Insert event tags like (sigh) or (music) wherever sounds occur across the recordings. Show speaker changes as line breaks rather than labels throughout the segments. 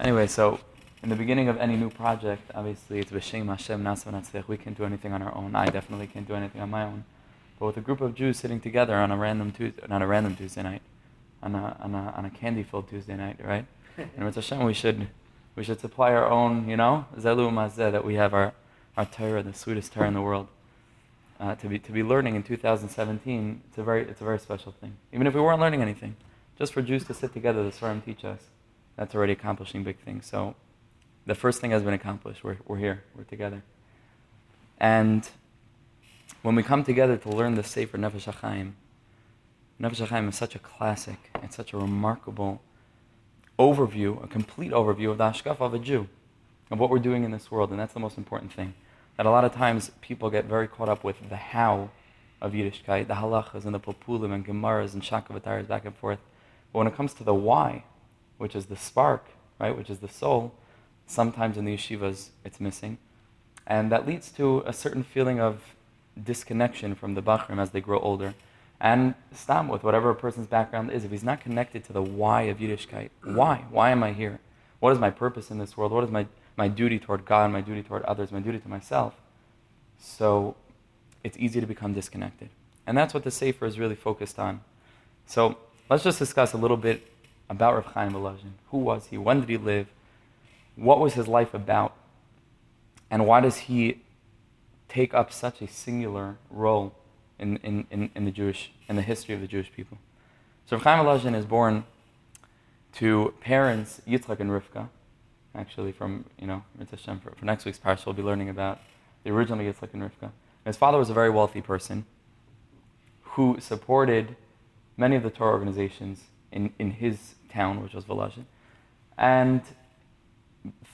Anyway, so in the beginning of any new project, obviously it's B'Shem Hashem Nasva We can't do anything on our own. I definitely can't do anything on my own. But with a group of Jews sitting together on a random Tuesday, not a random Tuesday night, on a, on a, on a candy-filled Tuesday night, right? and with Hashem, we should, we should supply our own, you know, Zelu Mazeh, that we have our, our Torah, the sweetest Torah in the world. Uh, to, be, to be learning in 2017, it's a, very, it's a very special thing. Even if we weren't learning anything, just for Jews to sit together, the Svarim teach us, that's already accomplishing big things. So the first thing has been accomplished. We're, we're here, we're together. And when we come together to learn the Sefer Nefesh HaChaim, Nefesh HaChaim is such a classic it's such a remarkable overview, a complete overview of the Ashkaf of a Jew, of what we're doing in this world. And that's the most important thing. That a lot of times people get very caught up with the how of Yiddishkeit, the halachas and the populim and gemaras and shakavataras back and forth. But when it comes to the why, which is the spark, right, which is the soul, Sometimes in the yeshivas it's missing. And that leads to a certain feeling of disconnection from the Bachrim as they grow older. And stam with whatever a person's background is, if he's not connected to the why of Yiddishkeit, why? Why am I here? What is my purpose in this world? What is my, my duty toward God, my duty toward others, my duty to myself? So it's easy to become disconnected. And that's what the Sefer is really focused on. So let's just discuss a little bit about Rav Chaim Volozhin. Who was he? When did he live? what was his life about? And why does he take up such a singular role in, in, in, in the Jewish, in the history of the Jewish people? So Rav Chaim Volozhin is born to parents Yitzchak and Rivka, actually from, you know, Hashem, for, for next week's parsha we'll be learning about the original Yitzchak and Rivka. And his father was a very wealthy person who supported many of the Torah organizations in, in his town, which was Volozhin. And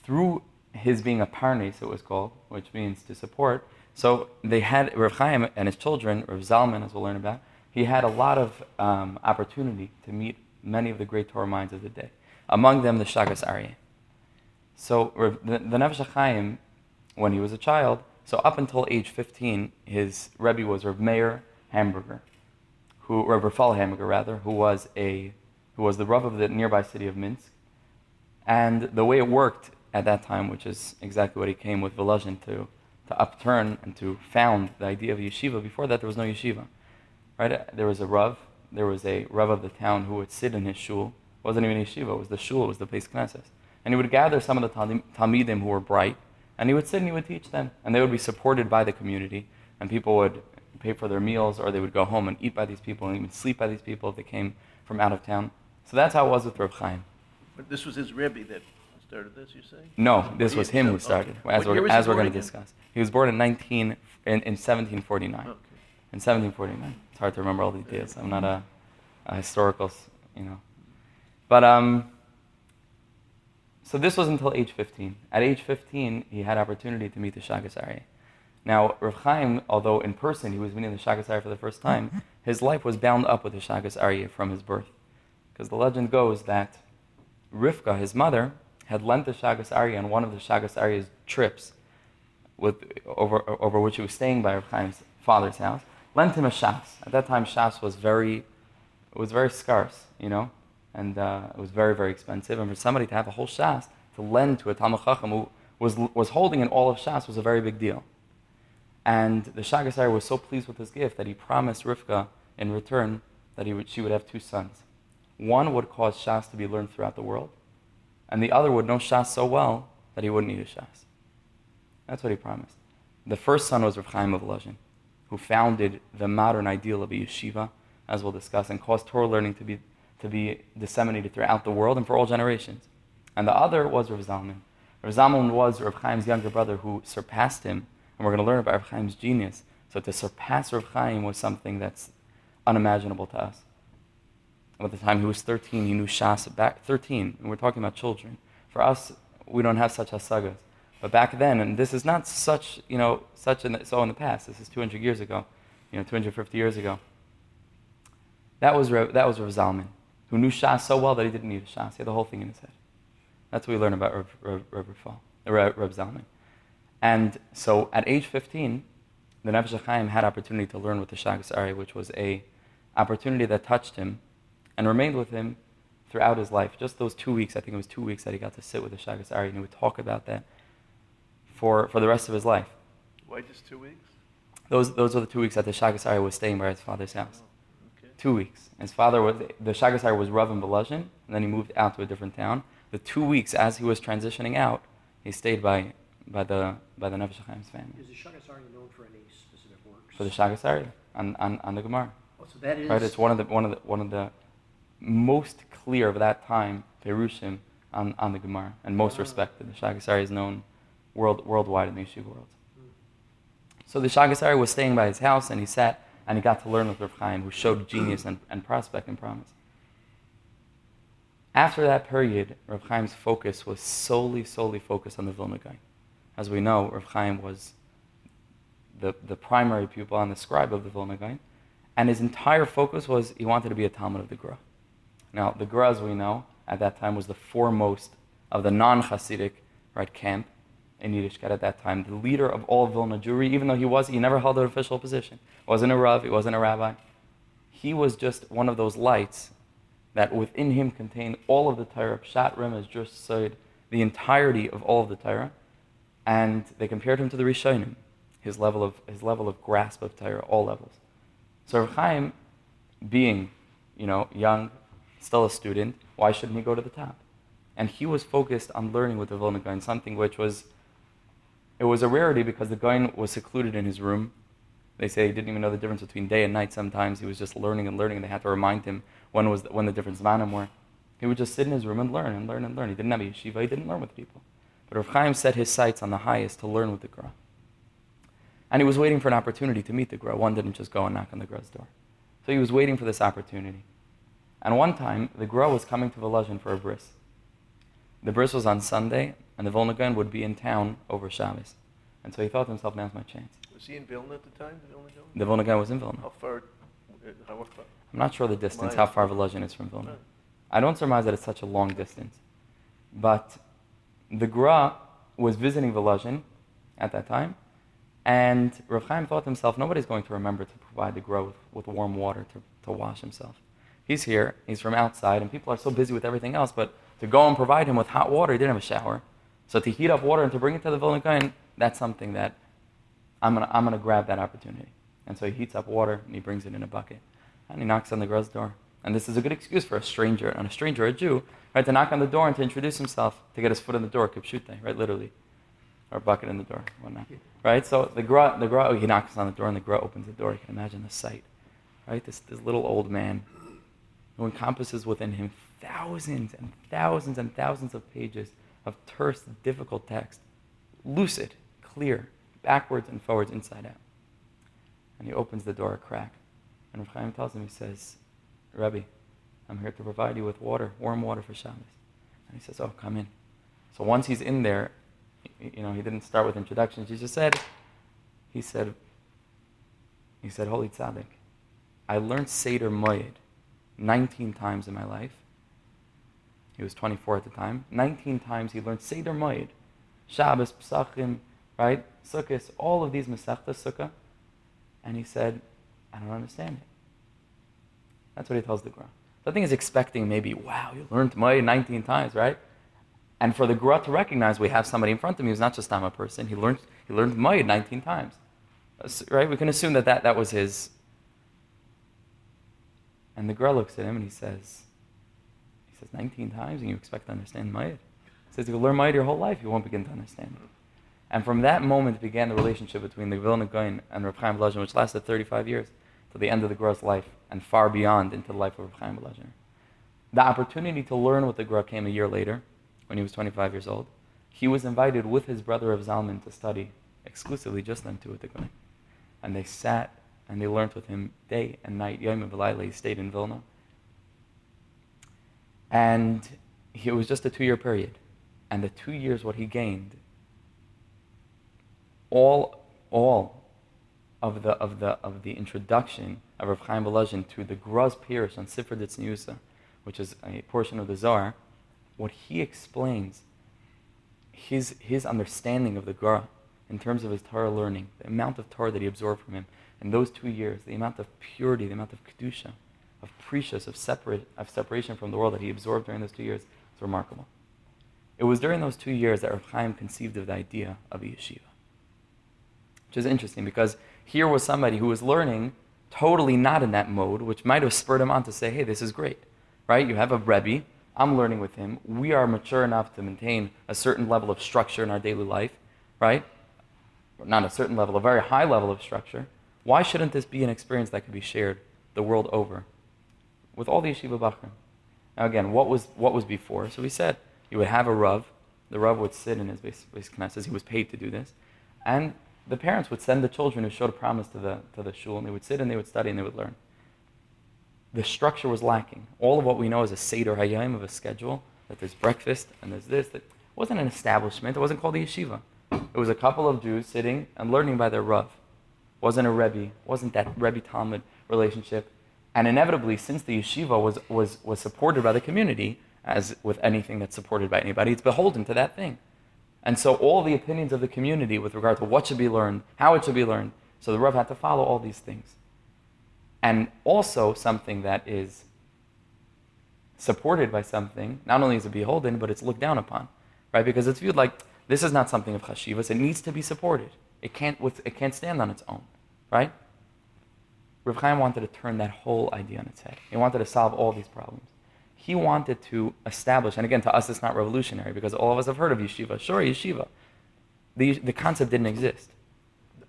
through his being a parnes, it was called, which means to support. So they had Rav Chaim and his children, Rav Zalman, as we'll learn about. He had a lot of um, opportunity to meet many of the great Torah minds of the day. Among them, the Shagas Aryeh. So the, the Nefesh Chaim, when he was a child, so up until age 15, his Rebbe was Rav Meir Hamburger, who Rav Rafal Hamburger rather, who was a who was the Rav of the nearby city of Minsk. And the way it worked at that time, which is exactly what he came with Volozhin to, to upturn and to found the idea of yeshiva. Before that, there was no yeshiva. Right? There was a Rav, there was a Rav of the town who would sit in his shul. It wasn't even a yeshiva, it was the shul, it was the place Knesset. And he would gather some of the Talmidim who were bright, and he would sit and he would teach them. And they would be supported by the community, and people would pay for their meals, or they would go home and eat by these people, and even sleep by these people if they came from out of town. So that's how it was with Rav Chaim.
But this was his Rebbe that started this, you say?
No, this was him who started,
okay.
as we're, as we're going to discuss. He was born in 19, in, in 1749. Okay. In 1749. It's hard to remember all the details. I'm not a, a historical, you know. But, um, so this was until age 15. At age 15, he had opportunity to meet the Shagas Aryeh. Now, Rav Chaim, although in person he was meeting the Shagas Aryeh for the first time, (laughs) his life was bound up with the Shagas Aryeh from his birth. Because the legend goes that Rivka, his mother, had lent the Shagas Aryeh on one of the Shagas Aryeh's trips, with, over, over which he was staying by Rav Chaim's father's house, lent him a shas. At that time, shas was very, was very scarce, you know, and uh, it was very, very expensive. And for somebody to have a whole shas to lend to a Talmid Chacham who was, was holding in all of shas was a very big deal. And the Shagas Aryeh was so pleased with his gift that he promised Rivka in return that he would, she would have two sons. One would cause shas to be learned throughout the world, and the other would know Shas so well that he wouldn't need a Shas. That's what he promised. The first son was Rav Chaim of Volozhin, who founded the modern ideal of a yeshiva, as we'll discuss, and caused Torah learning to be, to be disseminated throughout the world and for all generations. And the other was Rav Zalman. Rav Zalman was Rav Chaim's younger brother who surpassed him, and we're going to learn about Rav Chaim's genius. So to surpass Rav Chaim was something that's unimaginable to us. At the time he was 13, he knew Shas back 13, and we're talking about children. For us, we don't have such hasagas. But back then, and this is not such, you know, such in the, so in the past. This is 200 years ago, you know, 250 years ago. That was that was Rav Zalman, who knew Shas so well that he didn't need a Shas. He had the whole thing in his head. That's what we learn about Rav, Rav Zalman. And so at age 15, the Nefesh Chaim had opportunity to learn with the Shagas Aryeh, which was a opportunity that touched him and remained with him throughout his life. Just those two weeks, I think it was two weeks that he got to sit with the Shagas Ari, and he would talk about that for, for the rest of his life.
Why just two weeks?
Those, those are the two weeks that the Shagas Ari was staying by his father's house.
Oh, okay.
Two weeks. His father was, the Shagas Ari was Rav in Volozhin, and then he moved out to a different town. The two weeks as he was transitioning out, he stayed by, by the, by the Nefesh Chaim's family.
Is the Shagasari known for any specific works?
For the Shagas Ari, on, on, on the Gemara.
Oh, so that is.
Right, it's one of the one of the one of the most clear of that time Perushim on, on the Gemara and most
Ah.
respected. The Shagasari is known world, worldwide in the yeshiva world. So the Shagasari was staying by his house and he sat and he got to learn with Rav Chaim, who showed genius and, and prospect and promise. After that period, Rav Chaim's focus was solely, solely focused on the Vilna Gaon. As we know, Rav Chaim was the, the primary pupil and the scribe of the Vilna Gaon, and his entire focus was he wanted to be a Talmid of the Gra. Now, the Gra, as we know, at that time was the foremost of the non-Hasidic right, camp in Yiddishkeit at that time, the leader of all Vilna Jewry, even though he was, he never held an official position. wasn't a Rav, he wasn't a rabbi. He was just one of those lights that within him contained all of the Torah, Pshat, Remez, just Sod, the entirety of all of the Torah. And they compared him to the Rishonim, his level of, his level of grasp of Torah, all levels. So Rav Chaim, being, you know, young, still a student, why shouldn't he go to the top? And he was focused on learning with the Vilna Gaon, something which was, it was a rarity because the Gaon was secluded in his room. They say he didn't even know the difference between day and night sometimes. He was just learning and learning, and they had to remind him when, was when the different zmanim were. He would just sit in his room and learn and learn and learn. He didn't have a yeshiva, he didn't learn with people. But Rav Chaim set his sights on the highest to learn with the Gra. And he was waiting for an opportunity to meet the Gra. One didn't just go and knock on the Gra's door. So he was waiting for this opportunity. And one time, the Gra was coming to Volozhin for a bris. The bris was on Sunday, and the Vilna Gaon would be in town over Shabbos. And so he thought to himself, now's my chance.
Was he in Vilna at the time, the Vilna
The Vilna was in Vilna.
How far, uh, how far?
I'm not sure the distance, how far Volozhin is from Vilna. I don't surmise that it's such a long distance. But the Gra was visiting Volozhin at that time, and Rav Chaim thought to himself, nobody's going to remember to provide the Gra with, with warm water to, to wash himself. He's here, he's from outside, and people are so busy with everything else, but to go and provide him with hot water, he didn't have a shower. So to heat up water and to bring it to the Vilna Gaon, that's something that I'm gonna, I'm gonna grab that opportunity. And so he heats up water and he brings it in a bucket. And he knocks on the Gra's door. And this is a good excuse for a stranger, and a stranger, a Jew, right, to knock on the door and to introduce himself, to get his foot in the door, kipshute, right, literally. Or bucket in the door, whatnot. Right? So the Gra, the Gra, oh, he knocks on the door and the Gra opens the door. You can imagine the sight. Right? This, this little old man who encompasses within him thousands and thousands and thousands of pages of terse, difficult text. Lucid, clear, backwards and forwards, inside out. And he opens the door a crack. And Rav Chaim tells him, he says, Rebbe, I'm here to provide you with water, warm water for Shabbos. And he says, oh, come in. So once he's in there, you know, he didn't start with introductions. He just said, he said, he said, Holy Tzaddik, I learned Seder Moed 19 times in my life. He was 24 at the time. 19 times he learned Seder Moed. Shabbos, Pesachim, right? Sukkot, all of these Masechta Sukkah. And he said, I don't understand it. That's what he tells the Gra. The thing is expecting maybe, wow, you learned Moed 19 times, right? And for the Gra to recognize we have somebody in front of him who's not just I'm a person, he learned, he learned Moed 19 times. Right? We can assume that, that that was his. And the Gra looks at him and he says, he says 19 times and you expect to understand Moed. He says, if you learn Moed your whole life, you won't begin to understand it. And from that moment began the relationship between the Vilna Gaon and Reb Chaim Volozhin, which lasted 35 years, to the end of the Gra's life, and far beyond into the life of Reb Chaim Volozhin. The opportunity to learn with the Gra came a year later, when he was 25 years old. He was invited with his brother of Zalman to study exclusively just them two at the Gaon. And they sat and they learned with him day and night. Yom V'layla, he stayed in Vilna. And it was just a two-year period. And the two years, what he gained, all, all of the, of the, of the introduction of Rav Chaim Volozhin to the Gra's Pirish on Sifra Ditzniusa, which is a portion of the Zohar, what he explains, his, his understanding of the Gra in terms of his Torah learning, the amount of Torah that he absorbed from him in those two years, the amount of purity, the amount of Kedusha, of precious, of, separate, of separation from the world that he absorbed during those two years is remarkable. It was during those two years that Rav Chaim conceived of the idea of a yeshiva. Which is interesting because here was somebody who was learning totally not in that mode, which might have spurred him on to say, hey, this is great. Right? You have a Rebbe, I'm learning with him. We are mature enough to maintain a certain level of structure in our daily life, right? Not a certain level, a very high level of structure. Why shouldn't this be an experience that could be shared the world over with all the yeshiva bachrim? Now, again, what was, what was before? So we said you would have a Rav. The Rav would sit in his base, knesses. He was paid to do this. And the parents would send the children who showed a promise to the, to the shul, and they would sit and they would study and they would learn. The structure was lacking. All of what we know is a Seder Hayom of a schedule, that there's breakfast and there's this. That wasn't an establishment. It wasn't called a yeshiva. It was a couple of Jews sitting and learning by their Rav. Wasn't a Rebbe. wasn't that Rebbe Talmid relationship. And inevitably, since the yeshiva was, was, was supported by the community, as with anything that's supported by anybody, it's beholden to that thing. And so all the opinions of the community with regard to what should be learned, how it should be learned, so the Rav had to follow all these things. And also something that is supported by something, not only is it beholden, but it's looked down upon, right? Because it's viewed like this is not something of chashivas, it needs to be supported. It can't, it can't stand on its own, right? Rav Chaim wanted to turn that whole idea on its head. He wanted to solve all these problems he wanted to establish, and again, to us it's not revolutionary because all of us have heard of yeshiva. Sure, yeshiva. The, the concept didn't exist.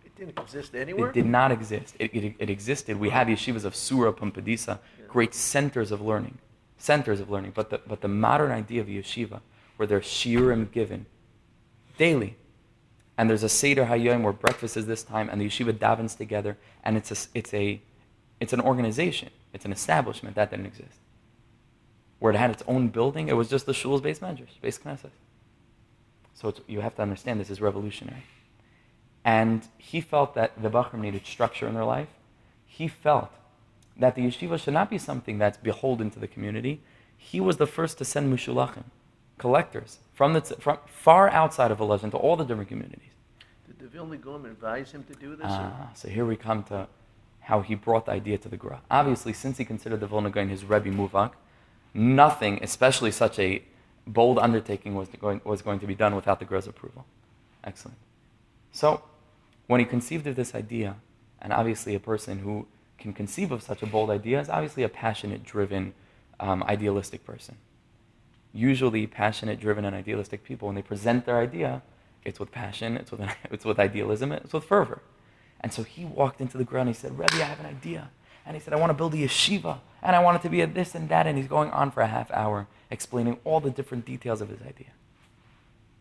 It didn't exist anywhere?
It did not exist. It, it, it existed. We have yeshivas of Sura, Pumbedisa, great centers of learning. Centers of learning. But the, but the modern idea of yeshiva, where there's shiurim given daily, and there's a Seder Hayom where breakfast is this time, and the yeshiva davens together, and it's, a, it's, a, it's an organization, it's an establishment, that didn't exist where it had its own building, it was just the shul's beis medrash, base knesset. So you have to understand this is revolutionary. And he felt that the Bachrim needed structure in their life. He felt that the yeshiva should not be something that's beholden to the community. He was the first to send mushulachim, collectors, from, the, from far outside of Volozhin to all the different communities.
Did the Vilna Gaon advise him to do this?
Ah, so here we come to how he brought the idea to the Gra. Obviously, since he considered the Vilna Gaon his Rebbe Muvak, nothing, especially such a bold undertaking, was going, was going to be done without the Gra's approval. Excellent. So, when he conceived of this idea, and obviously a person who can conceive of such a bold idea is obviously a passionate, driven, um, idealistic person. Usually, passionate, driven, and idealistic people, when they present their idea, it's with passion, it's with, (laughs) it's with idealism, it's with fervor. And so he walked into the ground and he said, Rebbe, I have an idea. And he said, I want to build a yeshiva, and I want it to be a this and that. And he's going on for a half hour explaining all the different details of his idea.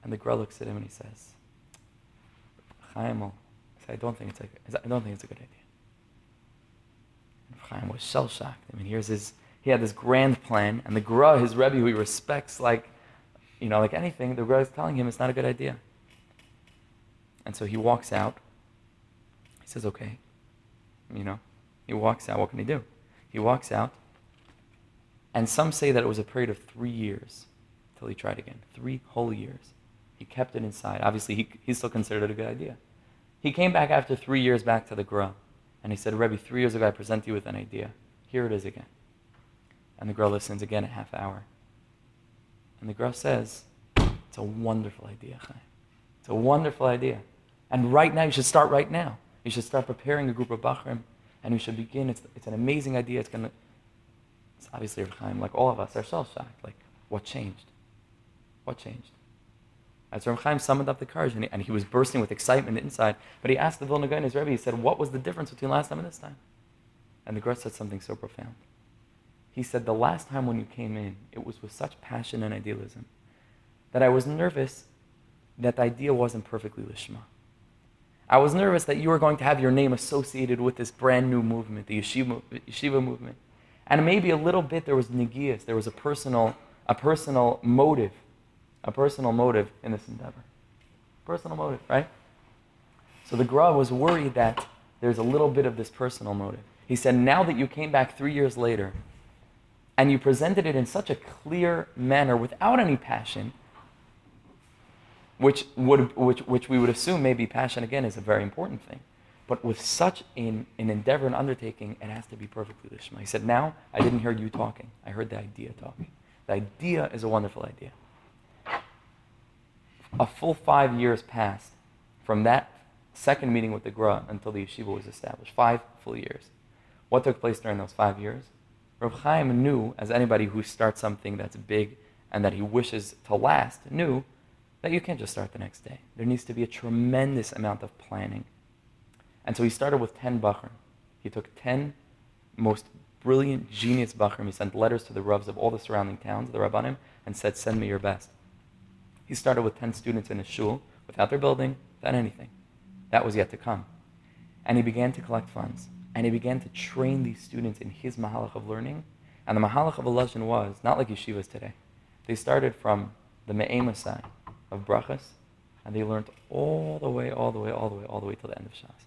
And the Gra looks at him and he says, Chaim, I don't think it's a, I don't think it's a good idea. And Chaim was shell shocked. I mean, here's his, he had this grand plan, and the Gra, his Rebbe, who he respects like, you know, like anything, the Gra is telling him it's not a good idea. And so he walks out. He says, okay, you know, he walks out. What can he do? He walks out. And some say that it was a period of three years till he tried again. Three whole years. He kept it inside. Obviously, he, he still considered it a good idea. He came back after three years back to the Gra. And he said, Rebbe, three years ago I presented you with an idea. Here it is again. And the Gra listens again a half hour. And the Gra says, It's a wonderful idea, Chaim. It's a wonderful idea. And right now, you should start right now. You should start preparing a group of Bachrim and we should begin. It's, it's an amazing idea. It's going to, it's obviously Chaim, like all of us, shell shocked. Like, what changed? What changed? As Rav Chaim summoned up the courage, and he, and he, was bursting with excitement inside, but he asked the Vilna Gaon, his Rebbe, he said, What was the difference between last time and this time? And the Gra said something so profound. He said, The last time when you came in, it was with such passion and idealism that I was nervous that the idea wasn't perfectly lishma. I was nervous that you were going to have your name associated with this brand new movement, the yeshiva, yeshiva movement. And maybe a little bit there was negias, there was a personal, a personal motive, a personal motive in this endeavor. Personal motive, right? So the Gra was worried that there's a little bit of this personal motive. He said, now that you came back three years later and you presented it in such a clear manner without any passion, which, would, which, which we would assume maybe passion again is a very important thing. But with such an, an endeavor and undertaking, it has to be perfectly lishma. He said, Now I didn't hear you talking. I heard the idea talking. The idea is a wonderful idea. A full five years passed from that second meeting with the Gra until the yeshiva was established. Five full years. What took place during those five years? Reb Chaim knew, as anybody who starts something that's big and that he wishes to last, knew that you can't just start the next day. There needs to be a tremendous amount of planning. And so he started with 10 Bachrim. He took 10 most brilliant, genius Bachrim. He sent letters to the Ravs of all the surrounding towns, the Rabbanim, and said, Send me your best. He started with 10 students in his shul, without their building, without anything. That was yet to come. And he began to collect funds. And he began to train these students in his mahalach of learning. And the mahalach of Elazhin was not like yeshivas today. They started from the Me'emasai of brachas, and they learned all the way, all the way, all the way, all the way till the end of Shas.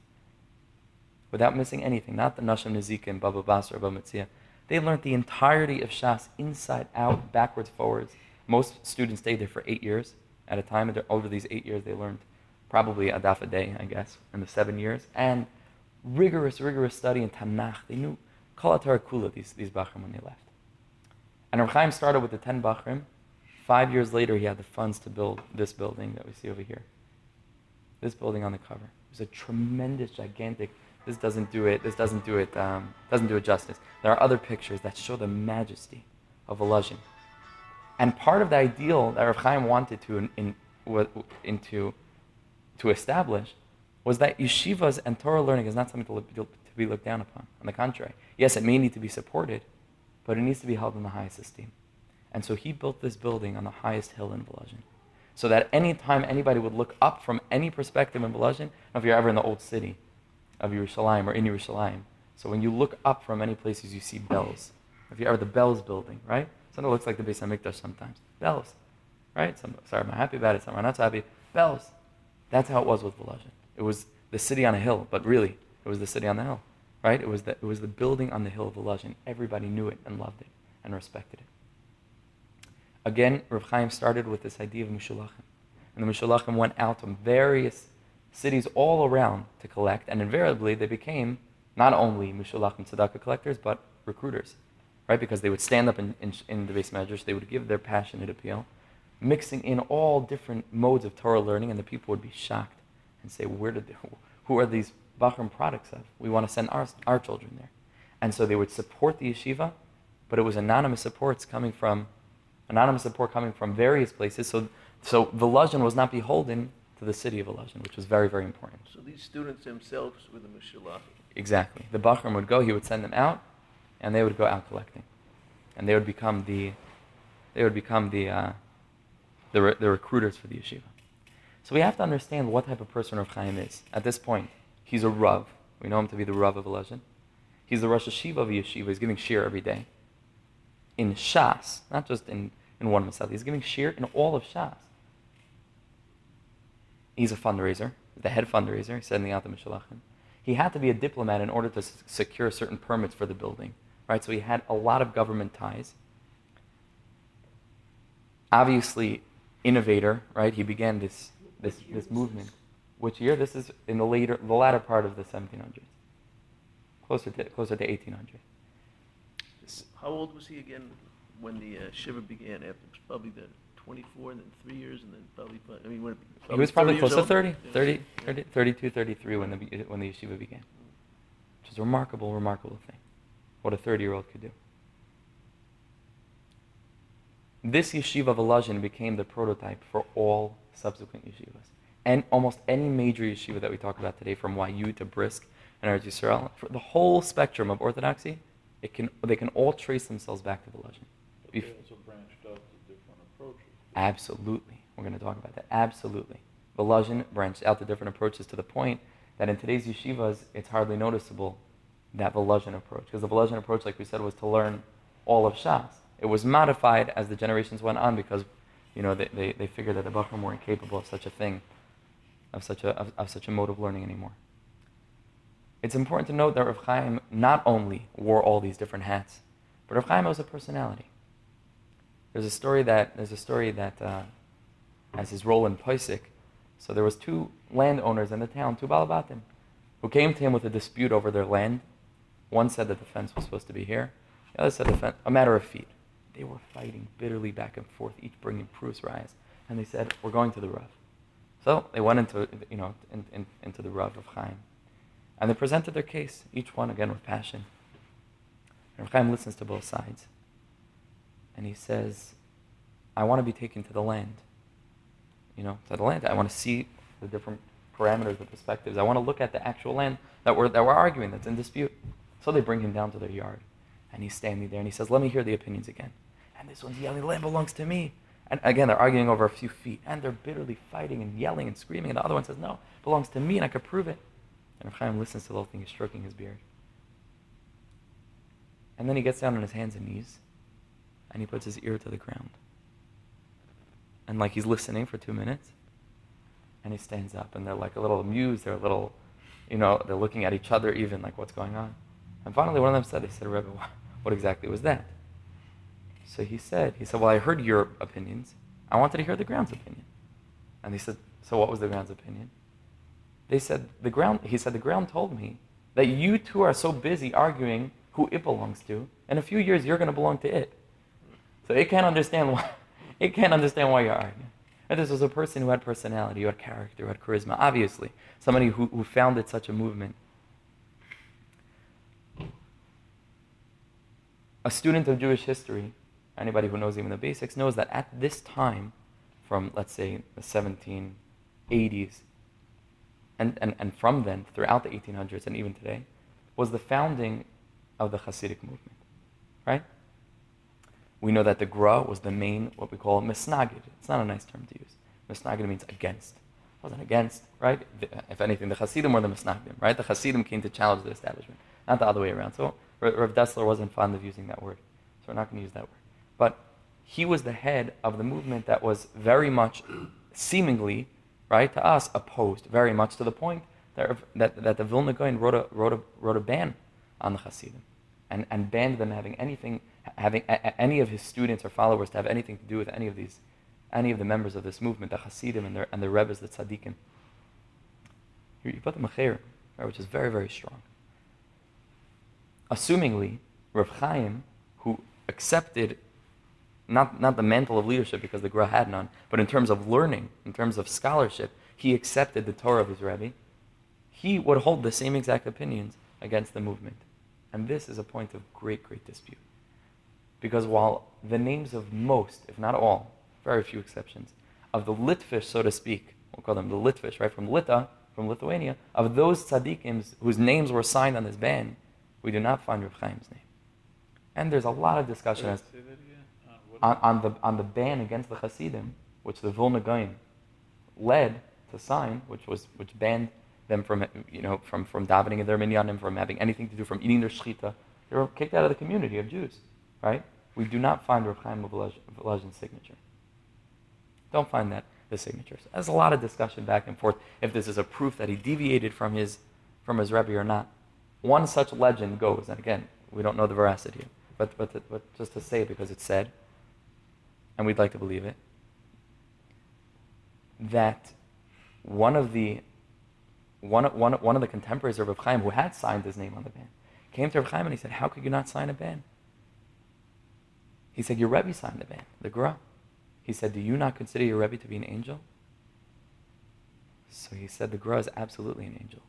Without missing anything, not the Nashim Nezika and Baba Basra, Baba Mitzia. They learned the entirety of Shas inside out, backwards, forwards. Most students stayed there for eight years at a time. And over these eight years, they learned probably a daf a day, I guess, in the seven years. And rigorous, rigorous study in Tanakh. They knew Kol Kula, these, these Bachrim, when they left. And Rav Chaim started with the 10 Bachrim. Five years later, he had the funds to build this building that we see over here. This building on the cover. It was a tremendous, gigantic. This doesn't do it. This doesn't do it. Um, doesn't do it justice. There are other pictures that show the majesty of Volozhin. And part of the ideal that Rav Chaim wanted to in, in, into to establish was that yeshivas and Torah learning is not something to, to be looked down upon. On the contrary, yes, it may need to be supported, but it needs to be held in the highest esteem. And so he built this building on the highest hill in Volozhin. So that any time anybody would look up from any perspective in Volozhin, if you're ever in the old city of Yerushalayim or in Yerushalayim, so when you look up from many places, you see Belz. If you're ever the Belz building, right? Something looks like the Beis Hamikdash sometimes. Belz, right? Some, sorry, I'm happy about it. Some are not so happy. Belz. That's how it was with Volozhin. It was the city on a hill, but really, it was the city on the hill, right? It was the, it was the building on the hill of Volozhin. Everybody knew it and loved it and respected it. Again, Rav Chaim started with this idea of Mishulachim. And the Mishulachim went out to various cities all around to collect, and invariably they became not only Mishulachim tzedakah collectors, but recruiters, right? Because they would stand up in, in, in the beis medrash, they would give their passionate appeal, mixing in all different modes of Torah learning, and the people would be shocked and say, Where did they, (laughs) who are these Bachrim products of? We want to send our, our children there. And so they would support the yeshiva, but it was anonymous supports coming from anonymous support coming from various places. So, so Volozhin was not beholden to the city of Volozhin, which was very, very important.
So these students themselves were the Mishulach.
Exactly. The Bachrim would go, he would send them out, and they would go out collecting. And they would become the, they would become the, uh, the, re- the recruiters for the yeshiva. So we have to understand what type of person Rav Chaim is. At this point, he's a Rav. We know him to be the Rav of Volozhin. He's the Rosh Hashiva of Yeshiva. He's giving shiur every day. In Shas, not just in, in one Masad. He's giving shiur in all of Shas. He's a fundraiser, the head fundraiser, sending out the Mishalachim. He had to be a diplomat in order to s- secure certain permits for the building. Right? So he had a lot of government ties. Obviously, innovator, right? He began this this this movement. Which year? This is in the later the latter part of the 1700s, closer to closer to 1800.
How old was he again when the uh, Shiva began? After probably the 24 and then three years and then probably, I mean, when,
He was probably close to
old?
30, 30, 30, 32, 33 when the, when the yeshiva began. Which is a remarkable, remarkable thing. What a 30 year old could do. This yeshiva of Volozhin became the prototype for all subsequent yeshivas. And almost any major yeshiva that we talk about today, from YU to Brisk and Eretz Yisrael, for the whole spectrum of orthodoxy, it can, they can all trace themselves back to Volozhin.
But they
Bef-
also branched out to different approaches.
Absolutely. We're going to talk about that. Absolutely. Volozhin branched out to different approaches to the point that in today's yeshivas, it's hardly noticeable that Volozhin approach. Because the Volozhin approach, like we said, was to learn all of Shas. It was modified as the generations went on because, you know, they, they, they figured that the Bachrim were incapable of such a thing, of such a, of, of such a mode of learning anymore. It's important to note that Rav Chaim not only wore all these different hats, but Rav Chaim was a personality. There's a story that there's a story that uh, as his role in Poisik, so there was two landowners in the town, two Balabatim, who came to him with a dispute over their land. One said that the fence was supposed to be here. The other said the fence, a matter of feet. They were fighting bitterly back and forth, each bringing proofs rise. And they said, we're going to the Rav. So they went into, you know, in, in, into the Rav of Chaim. And they presented their case, each one again with passion. And Rav Chaim listens to both sides. And he says, I want to be taken to the land. You know, to the land. I want to see the different parameters, the perspectives. I want to look at the actual land that we're, that we're arguing, that's in dispute. So they bring him down to their yard. And he's standing there and he says, Let me hear the opinions again. And this one's yelling, The land belongs to me. And again, they're arguing over a few feet. And they're bitterly fighting and yelling and screaming. And the other one says, No, it belongs to me and I could prove it. And Chaim listens to the whole thing. He's stroking his beard. And then he gets down on his hands and knees and he puts his ear to the ground. And like he's listening for two minutes. And he stands up and they're like a little amused. They're a little, you know, they're looking at each other even like what's going on. And finally one of them said, they said, Rebbe, what exactly was that? So he said, he said, well, I heard your opinions. I wanted to hear the ground's opinion. And he said, so what was the ground's opinion? They said, the ground, he said, the ground told me that you two are so busy arguing who it belongs to. In a few years, you're going to belong to it. So it can't understand why, it can't understand why you're arguing. And this was a person who had personality, who had character, who had charisma, obviously. Somebody who, who founded such a movement. A student of Jewish history anybody who knows even the basics knows that at this time, from let's say the 1780s, and, and, and from then throughout the 1800s and even today, was the founding of the Hasidic movement, right? We know that the Gra was the main, what we call misnagid. It's not a nice term to use. Misnagid means against. It wasn't against, right? If anything, the Hasidim were the misnagdim, right? The Hasidim came to challenge the establishment, not the other way around. So Rav Dessler wasn't fond of using that word, so we're not going to use that word. But he was the head of the movement that was very much, seemingly, right, to us, opposed, very much to the point that, that, that the Vilna Gaon wrote a, wrote, a, wrote a ban on the Hasidim and, and banned them having anything, having a, a, any of his students or followers to have anything to do with any of these, any of the members of this movement, the Hasidim and their, and the Rebbes, the Tzaddikim. You put the Mecher, right, which is very, very strong. Assumingly, Rav Chaim, who accepted not, not the mantle of leadership because the Gra had none, but in terms of learning, in terms of scholarship, he accepted the Torah of his Rebbe. He would hold the same exact opinions against the movement. And this is a point of great, great dispute. Because while the names of most, if not all, very few exceptions, of the Litvish, so to speak, we'll call them the Litvish, right, from Lita, from Lithuania, of those tzaddikim whose names were signed on this ban, we do not find Rav Chaim's name. And there's a lot of discussion as on, on, the, on the ban against the Hasidim, which the Vilna Gaon led to sign, which, was, which banned them from, you know, from, from davening in their minyanim, from having anything to do, from eating their shechita. They were kicked out of the community of Jews, right? We do not find Rav Chaim Volozhin's signature. Don't find that, the signatures. There's a lot of discussion back and forth if this is a proof that he deviated from his, from his Rebbe or not. One such legend goes, and again, we don't know the veracity, but, but, but just to say because it's said, and we'd like to believe it, that one of the one, one, one of the contemporaries of Rav Chaim who had signed his name on the ban came to Rav Chaim and he said, How could you not sign a ban? He said, Your Rebbe signed the ban, the Gra. He said, Do you not consider your Rebbe to be an angel? So he said, The Gra is absolutely an angel.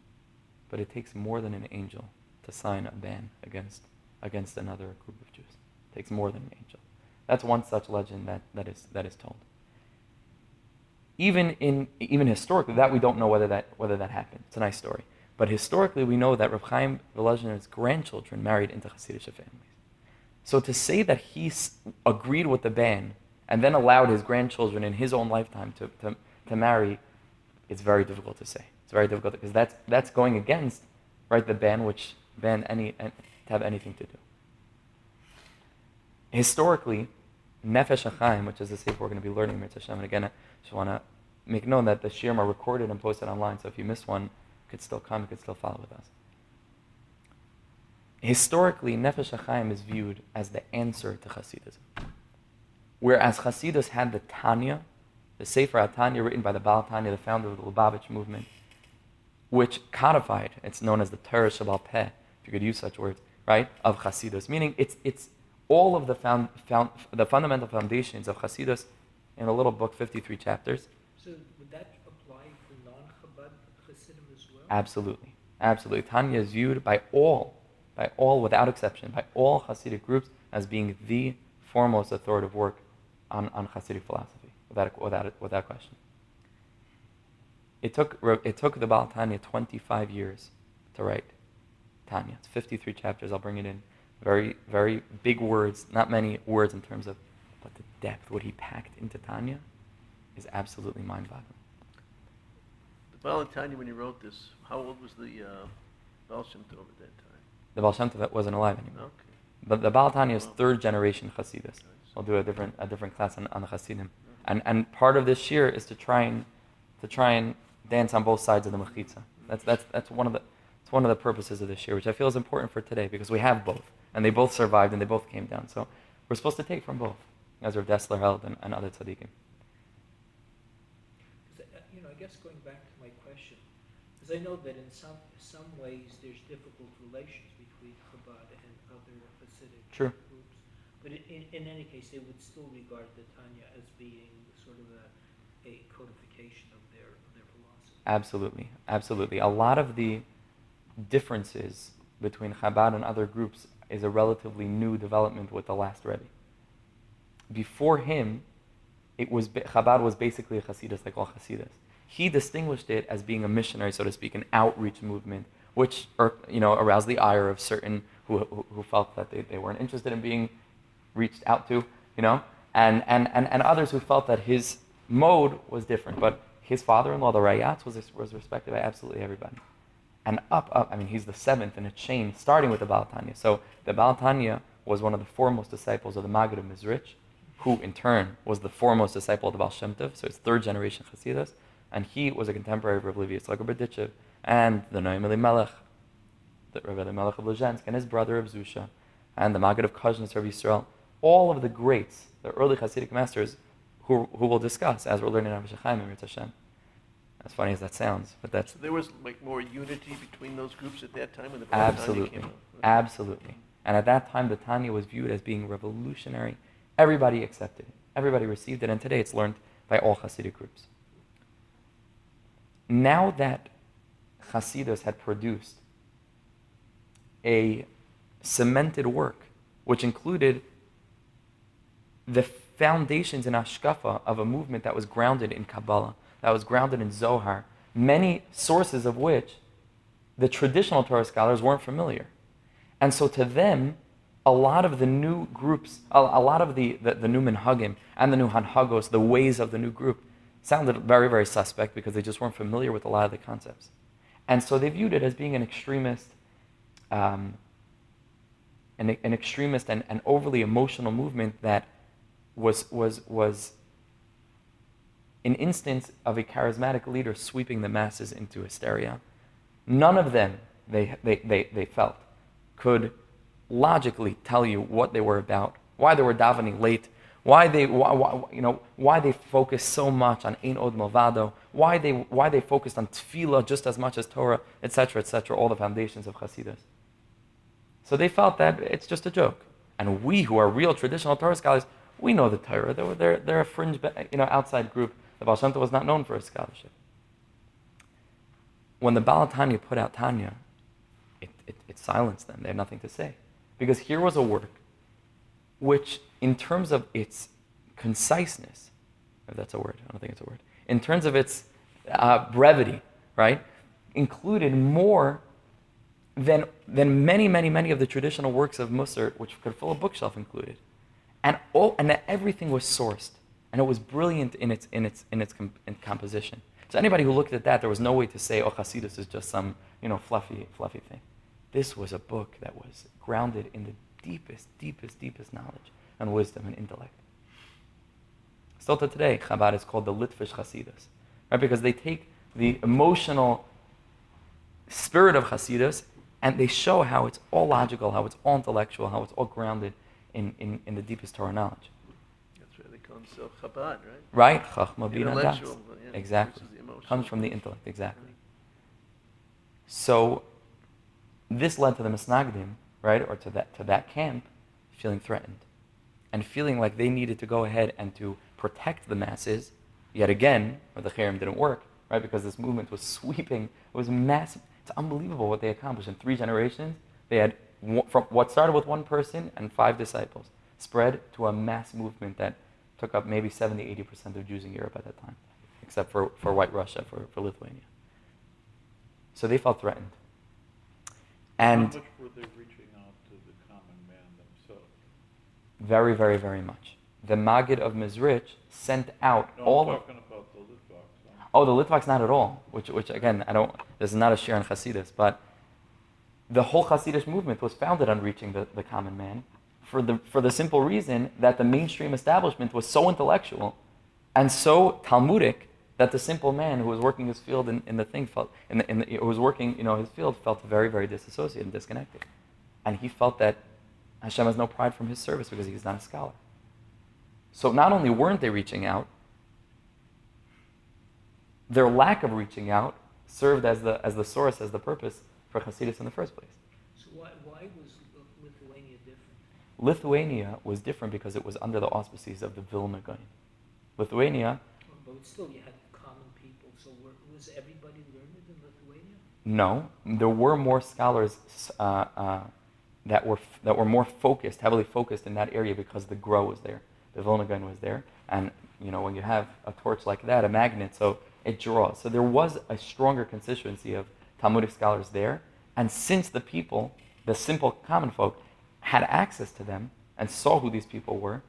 But it takes more than an angel to sign a ban against, against another group of Jews. It takes more than an angel. That's one such legend that, that, is, that is told. Even, in, even historically, that we don't know whether that, whether that happened. It's a nice story. But historically, we know that Rav Chaim Volozhin's grandchildren married into Hasidic families. So to say that he agreed with the ban and then allowed his grandchildren in his own lifetime to, to, to marry, it's very difficult to say. Very difficult because that's, that's going against right, the ban which ban any, to have anything to do historically, Nefesh HaChaim, which is the sefer we're going to be learning, Mitzvah Hashem, and again, I just want to make known that the shiurim are recorded and posted online, so if you miss one, you could still come, you could still follow with us. Historically, Nefesh HaChaim is viewed as the answer to Hasidism. Whereas Hasidus had the Tanya, the Sefer Tanya written by the Baal Tanya, the founder of the Lubavitch movement, which codified, it's known as the Torah Shabbat Peh, if you could use such words, right, of Hasidus. Meaning it's, it's all of the, found, found, the fundamental foundations of Hasidus in a little book, 53 chapters.
So would that apply for non-Chabad Hasidim as well?
Absolutely. Absolutely. Tanya is viewed by all, by all without exception, by all Hasidic groups as being the foremost authoritative work on, on Hasidic philosophy, without, without, without question. It took, it took the Baal Tanya 25 years to write Tanya. It's 53 chapters. I'll bring it in. Very, very big words, not many words in terms of, but the depth, what he packed into Tanya is absolutely mind boggling.
The Baal Tanya, when he wrote this, how old was the uh, Baal Shem Tov at that time?
The Baal Shem Tov wasn't alive anymore.
Okay.
But the Baal Tanya is third generation Hasidus.
Nice.
We'll do a different a different class on, on the Hasidim. And and part of this year is to try and to try and dance on both sides of the mechitza. That's that's that's one of the it's one of the purposes of this year, which I feel is important for today because we have both, and they both survived and they both came down. So we're supposed to take from both, as Rav Dessler held and, and other tzaddikim.
you know, I guess going back to my question, because I know that in some some ways there's difficult relations between Chabad and other Hasidic
True.
groups, but in, in, any case, they would still regard the Tanya as being sort of a, a codification of their of their philosophy.
Absolutely, absolutely. A lot of the differences between Chabad and other groups is a relatively new development with the last Rebbe. Before him, it was Chabad was basically a Hasidus like all Hasidus. He distinguished it as being a missionary, so to speak, an outreach movement, which er, you know aroused the ire of certain who, who, who felt that they, they weren't interested in being reached out to, you know, and, and, and, and others who felt that his mode was different. But his father-in-law, the Rayatz, was, was respected by absolutely everybody. And up, up, I mean, he's the seventh in a chain, starting with the Baal Tanya. So the Baal Tanya was one of the foremost disciples of the Maggid of Mezritch, who in turn was the foremost disciple of the Baal Shem Tov, so it's third generation Hasidus, and he was a contemporary of Rav Levi Yitzchak Berdichev, and the Noam Elimelech, the Rav Elimelech of Lezhensk, and his brother of Zusha, and the Maggid of Kazhnitz of Yisrael, all of the greats, the early Hasidic masters, who, who we'll discuss as we're learning Rav Shechaim and Hashem. As funny as that sounds, but that's
So there was like more unity between those groups at that time when the
Absolutely.
came out?
Absolutely. And at that time, the Tanya was viewed as being revolutionary. Everybody accepted it. Everybody received it. And today it's learned by all Hasidic groups. Now that Hasidus had produced a cemented work, which included the foundations and ashkafa of a movement that was grounded in Kabbalah, that was grounded in Zohar, many sources of which the traditional Torah scholars weren't familiar. And so to them, a lot of the new groups, a, lot of the, the, the new minhagim and the new hanhagos, the ways of the new group, sounded very, very suspect because they just weren't familiar with a lot of the concepts. And so they viewed it as being an extremist, um, an, an extremist and, and overly emotional movement that was, was, was an instance of a charismatic leader sweeping the masses into hysteria. None of them, they, they, they, they felt, could logically tell you what they were about, why they were davening late, why they, why, why, you know, why they focused so much on Ein Od Milvado, why they, why they focused on Tefillah just as much as Torah, etc., etc., all the foundations of Hasidus. So they felt that it's just a joke. And we, who are real traditional Torah scholars, we know the Torah. They're, they're, they're a fringe, you know, outside group. The Baal Shem Tov was not known for his scholarship. When the Baal Tanya put out Tanya, it, it, it silenced them. They had nothing to say. Because here was a work which, in terms of its conciseness, if that's a word, I don't think it's a word, in terms of its uh, brevity, right, included more than, than many, many, many of the traditional works of Musar, which could fill a bookshelf included. And, all, and that everything was sourced. And it was brilliant in its, in its, in its com- in composition. So anybody who looked at that, there was no way to say, oh, Hasidus is just some, you know, fluffy, fluffy thing. This was a book that was grounded in the deepest, deepest, deepest knowledge and wisdom and intellect. Still to today, Chabad is called the Litvish Hasidus, right? Because they take the emotional spirit of Hasidus and they show how it's all logical, how it's all intellectual, how it's all grounded in, in, in the deepest Torah knowledge.
That's why they call themselves Chabad, right?
Right? Chachma Bina Das.
Yeah,
Exactly.
versus the emotional.
Comes from the intellect, exactly. So this led to the Misnagdim, right, or to that, to that camp, feeling threatened and feeling like they needed to go ahead and to protect the masses, yet again, where the Cherem didn't work, right, because this movement was (laughs) sweeping, it was massive. It's unbelievable what they accomplished in three generations. They had, from what started with one person and five disciples, spread to a mass movement that took up maybe 70, 80% of Jews in Europe at that time, except for, for White Russia, for, for Lithuania. So they felt threatened. And
How much were they reaching out to the common man themselves?
very, very, very much. The Maggid of Mezritch sent out
No,
all
I'm talking about the Litvaks. huh?
Oh, the Litvaks not at all. Which, which again, I don't. This is not a shiur on Hasidus, but the whole Hasidic movement was founded on reaching the, the common man, for the for the simple reason that the mainstream establishment was so intellectual, and so Talmudic that the simple man who was working his field in, in the thing felt in the, in the, who was working you know his field felt very very disassociated and disconnected, and he felt that Hashem has no pride from his service because he's not a scholar. So not only weren't they reaching out, their lack of reaching out served as the, as the source, as the purpose for Hasidus in the first place.
So why, why was Lithuania different?
Lithuania was different because it was under the auspices of the Vilna Gaon. Lithuania,
But still, you had common people, so were, was everybody learned in Lithuania?
no, there were more scholars uh, uh, that, were, f- that were more focused, heavily focused in that area because the Gra was there. The Vilna Gaon was there. And, you know, when you have a torch like that, a magnet, so it draws. So there was a stronger constituency of Talmudic scholars there. And since the people, the simple common folk, had access to them and saw who these people were,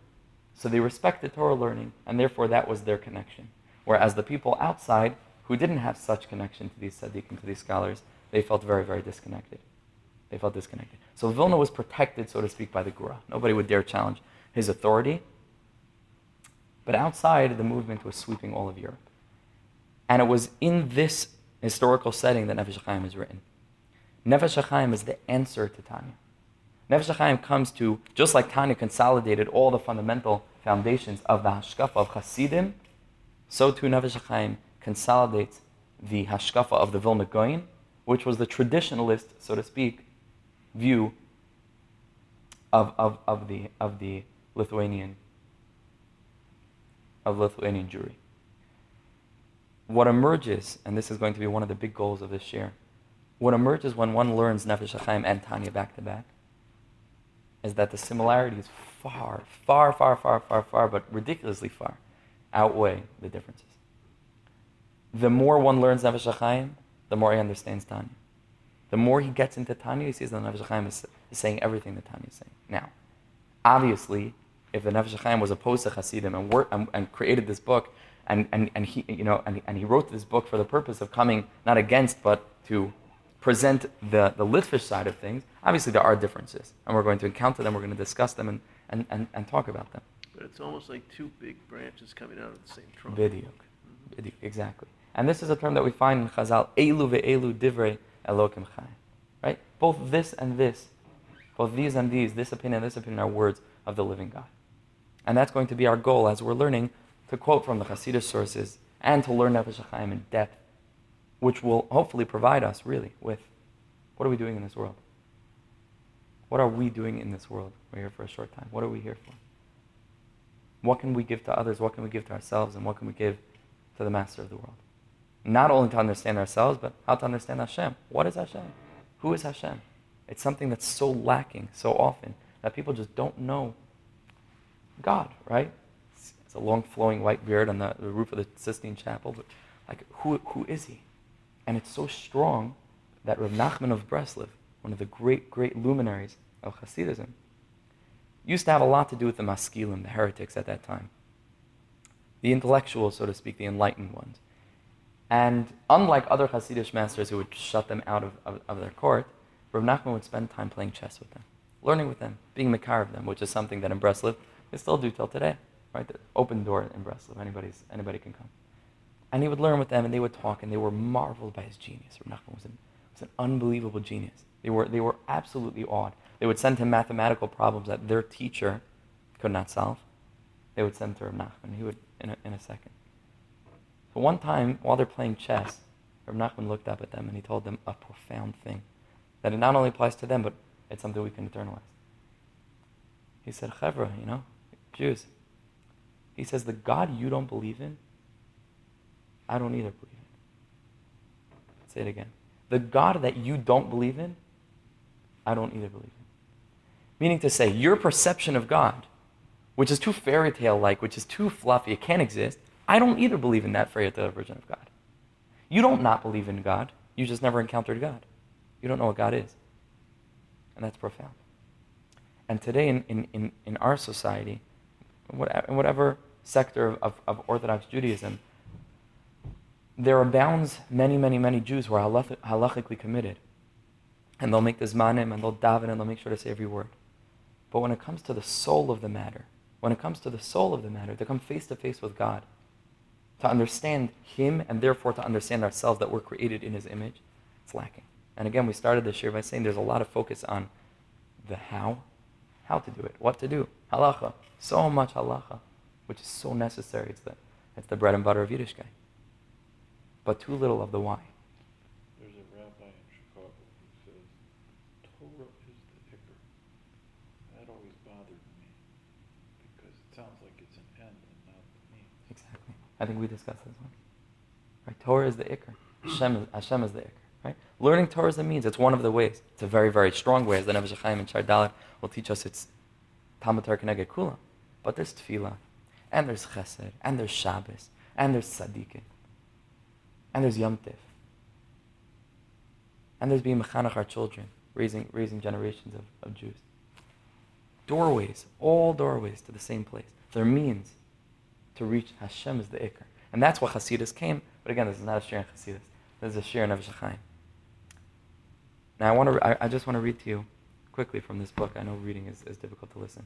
so they respected Torah learning, and therefore that was their connection. Whereas the people outside, who didn't have such connection to these tzaddikim, to these scholars, they felt very, very disconnected. They felt disconnected. So Vilna was protected, so to speak, by the Gra. Nobody would dare challenge his authority. But outside, the movement was sweeping all of Europe. And it was in this historical setting that Nefesh HaChaim is written. Nefesh HaChaim is the answer to Tanya. Nefesh HaChaim comes to, just like Tanya consolidated all the fundamental foundations of the Hashkafa of Hasidim, so too Nefesh HaChaim consolidates the Hashkafa of the Vilna Gaon, which was the traditionalist, so to speak, view of, of, of, the, of the Lithuanian of Lithuanian Jewry. What emerges, and this is going to be one of the big goals of this year, what emerges when one learns Nefesh HaChaim and Tanya back to back, is that the similarities far, far, far, far, far, far, but ridiculously far, outweigh the differences. The more one learns Nefesh HaChaim, the more he understands Tanya. The more he gets into Tanya, he sees that Nefesh HaChaim is, is saying everything that Tanya is saying. Now, obviously, if the Nefesh HaChaim was opposed to Hasidim and, work, and, and created this book, and, and, and, he, you know, and, and he wrote this book for the purpose of coming not against, but to present the, the Litvish side of things, obviously there are differences. And we're going to encounter them, we're going to discuss them, and, and, and, and talk about them.
But it's almost like two big branches coming out of the same trunk.
Bidyuk. Bidyuk, exactly. And this is a term that we find in Chazal, Elu ve'elu divrei Elokim chai. Right? Both this and this, both these and these, this opinion and this opinion are words of the living God. And that's going to be our goal as we're learning to quote from the Hasidic sources and to learn Nefesh HaChaim in depth, which will hopefully provide us really with what are we doing in this world? What are we doing in this world? We're here for a short time. What are we here for? What can we give to others? What can we give to ourselves? And what can we give to the master of the world? Not only to understand ourselves, but how to understand Hashem. What is Hashem? Who is Hashem? It's something that's so lacking so often that people just don't know God, right? It's a long flowing white beard on the, the roof of the Sistine Chapel, but like, who, who is he? And it's so strong that Rav Nachman of Breslev, one of the great, great luminaries of Hasidism, used to have a lot to do with the Maskilim, the heretics at that time. The intellectuals, so to speak, the enlightened ones. And unlike other Hasidic masters who would shut them out of, of, of their court, Rav Nachman would spend time playing chess with them, learning with them, being mekarev them, which is something that in Breslev they still do till today. Right? The open door in Breslov. Anybody's, anybody can come. And he would learn with them, and they would talk, and they were marveled by his genius. Nachman was an, was an unbelievable genius. They were, they were absolutely awed. They would send him mathematical problems that their teacher could not solve. They would send to Rav Nachman. He would, in a, in a second. So one time, while they're playing chess, Rav Nachman looked up at them and he told them a profound thing. That it not only applies to them, but it's something we can internalize. He said, Chevra, you know, Jews. He says, the God you don't believe in, I don't either believe in. Say it again. The God that you don't believe in, I don't either believe in. Meaning to say, your perception of God, which is too fairy tale like, which is too fluffy, it can't exist, I don't either believe in that fairy tale version of God. You don't not believe in God, you just never encountered God. You don't know what God is. And that's profound. And today, in, in, in, in our society, in whatever sector of, of Orthodox Judaism, there abounds many, many, many Jews who are halachically committed. And they'll make the zmanim and they'll daven and they'll make sure to say every word. But when it comes to the soul of the matter, when it comes to the soul of the matter, to come face to face with God, to understand Him and therefore to understand ourselves that we're created in His image, it's lacking. And again, we started this year by saying there's a lot of focus on the how, how to do it, what to do, halacha, so much halacha, which is so necessary. It's the, it's the bread and butter of Yiddishkeit. But too little of the why.
There's a rabbi in Chicago who says, Torah is the ikar. That always bothered me because it sounds like it's an end and not the means.
Exactly. I think we discussed this one. Right? Torah is the ikar. Hashem is, Hashem is the ikar. Learning Torah is a means. It's one of the ways. It's a very, very strong way, as the Nefesh Chaim and Shar will teach us. It's Torah Keneged Kula. But there's tefillah, and there's chesed, and there's Shabbos, and there's tzaddikim, and there's Yom Tiv, and there's being mechanach our children, raising, raising generations of, of Jews. Doorways, all doorways to the same place. They're means to reach Hashem is the ikar. And that's why Hasidus came. But again, this is not a shiur in Hasidus. This is a shiur in Nefesh Chaim. Now, I, want to, I, I, just want to read to you quickly from this book. I know reading is, is difficult to listen,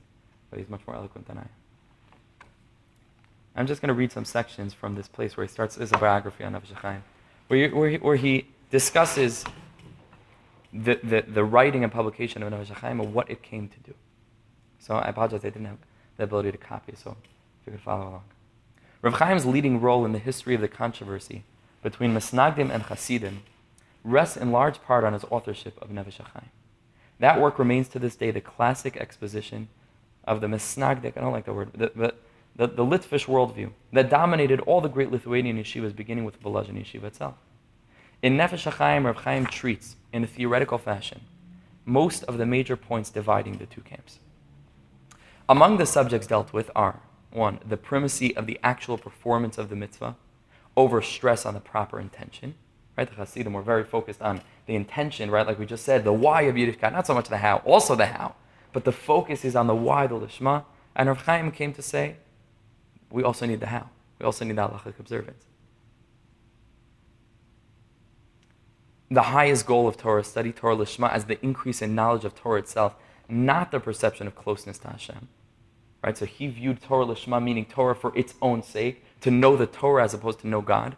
but he's much more eloquent than I am. I'm just going to read some sections from this place where he starts a biography on Chaim, where, where, he, where he discusses the, the, the writing and publication of Chaim and what it came to do. So I apologize, I didn't have the ability to copy, so if you could follow along. Rav Chaim's leading role in the history of the controversy between Misnagdim and Hasidim rests in large part on his authorship of Nefesh Chaim. That work remains to this day the classic exposition of the Misnagdik, I don't like the word, the, the, the, the Litvish worldview that dominated all the great Lithuanian yeshivas, beginning with Volozhin yeshiva itself. In Nefesh Chaim, Rav Chaim treats, in a theoretical fashion, most of the major points dividing the two camps. Among the subjects dealt with are 1. The primacy of the actual performance of the mitzvah over stress on the proper intention. Right? The Hasidim were very focused on the intention, right? Like we just said, the why of Yiddishkeit, not so much the how, also the how, but the focus is on the why, the lishma. And Rav Chaim came to say, we also need the how. We also need the halachic observance. The highest goal of Torah study, Torah lishma, as the increase in knowledge of Torah itself, not the perception of closeness to Hashem. Right? So he viewed Torah lishma, meaning Torah for its own sake, to know the Torah as opposed to know God.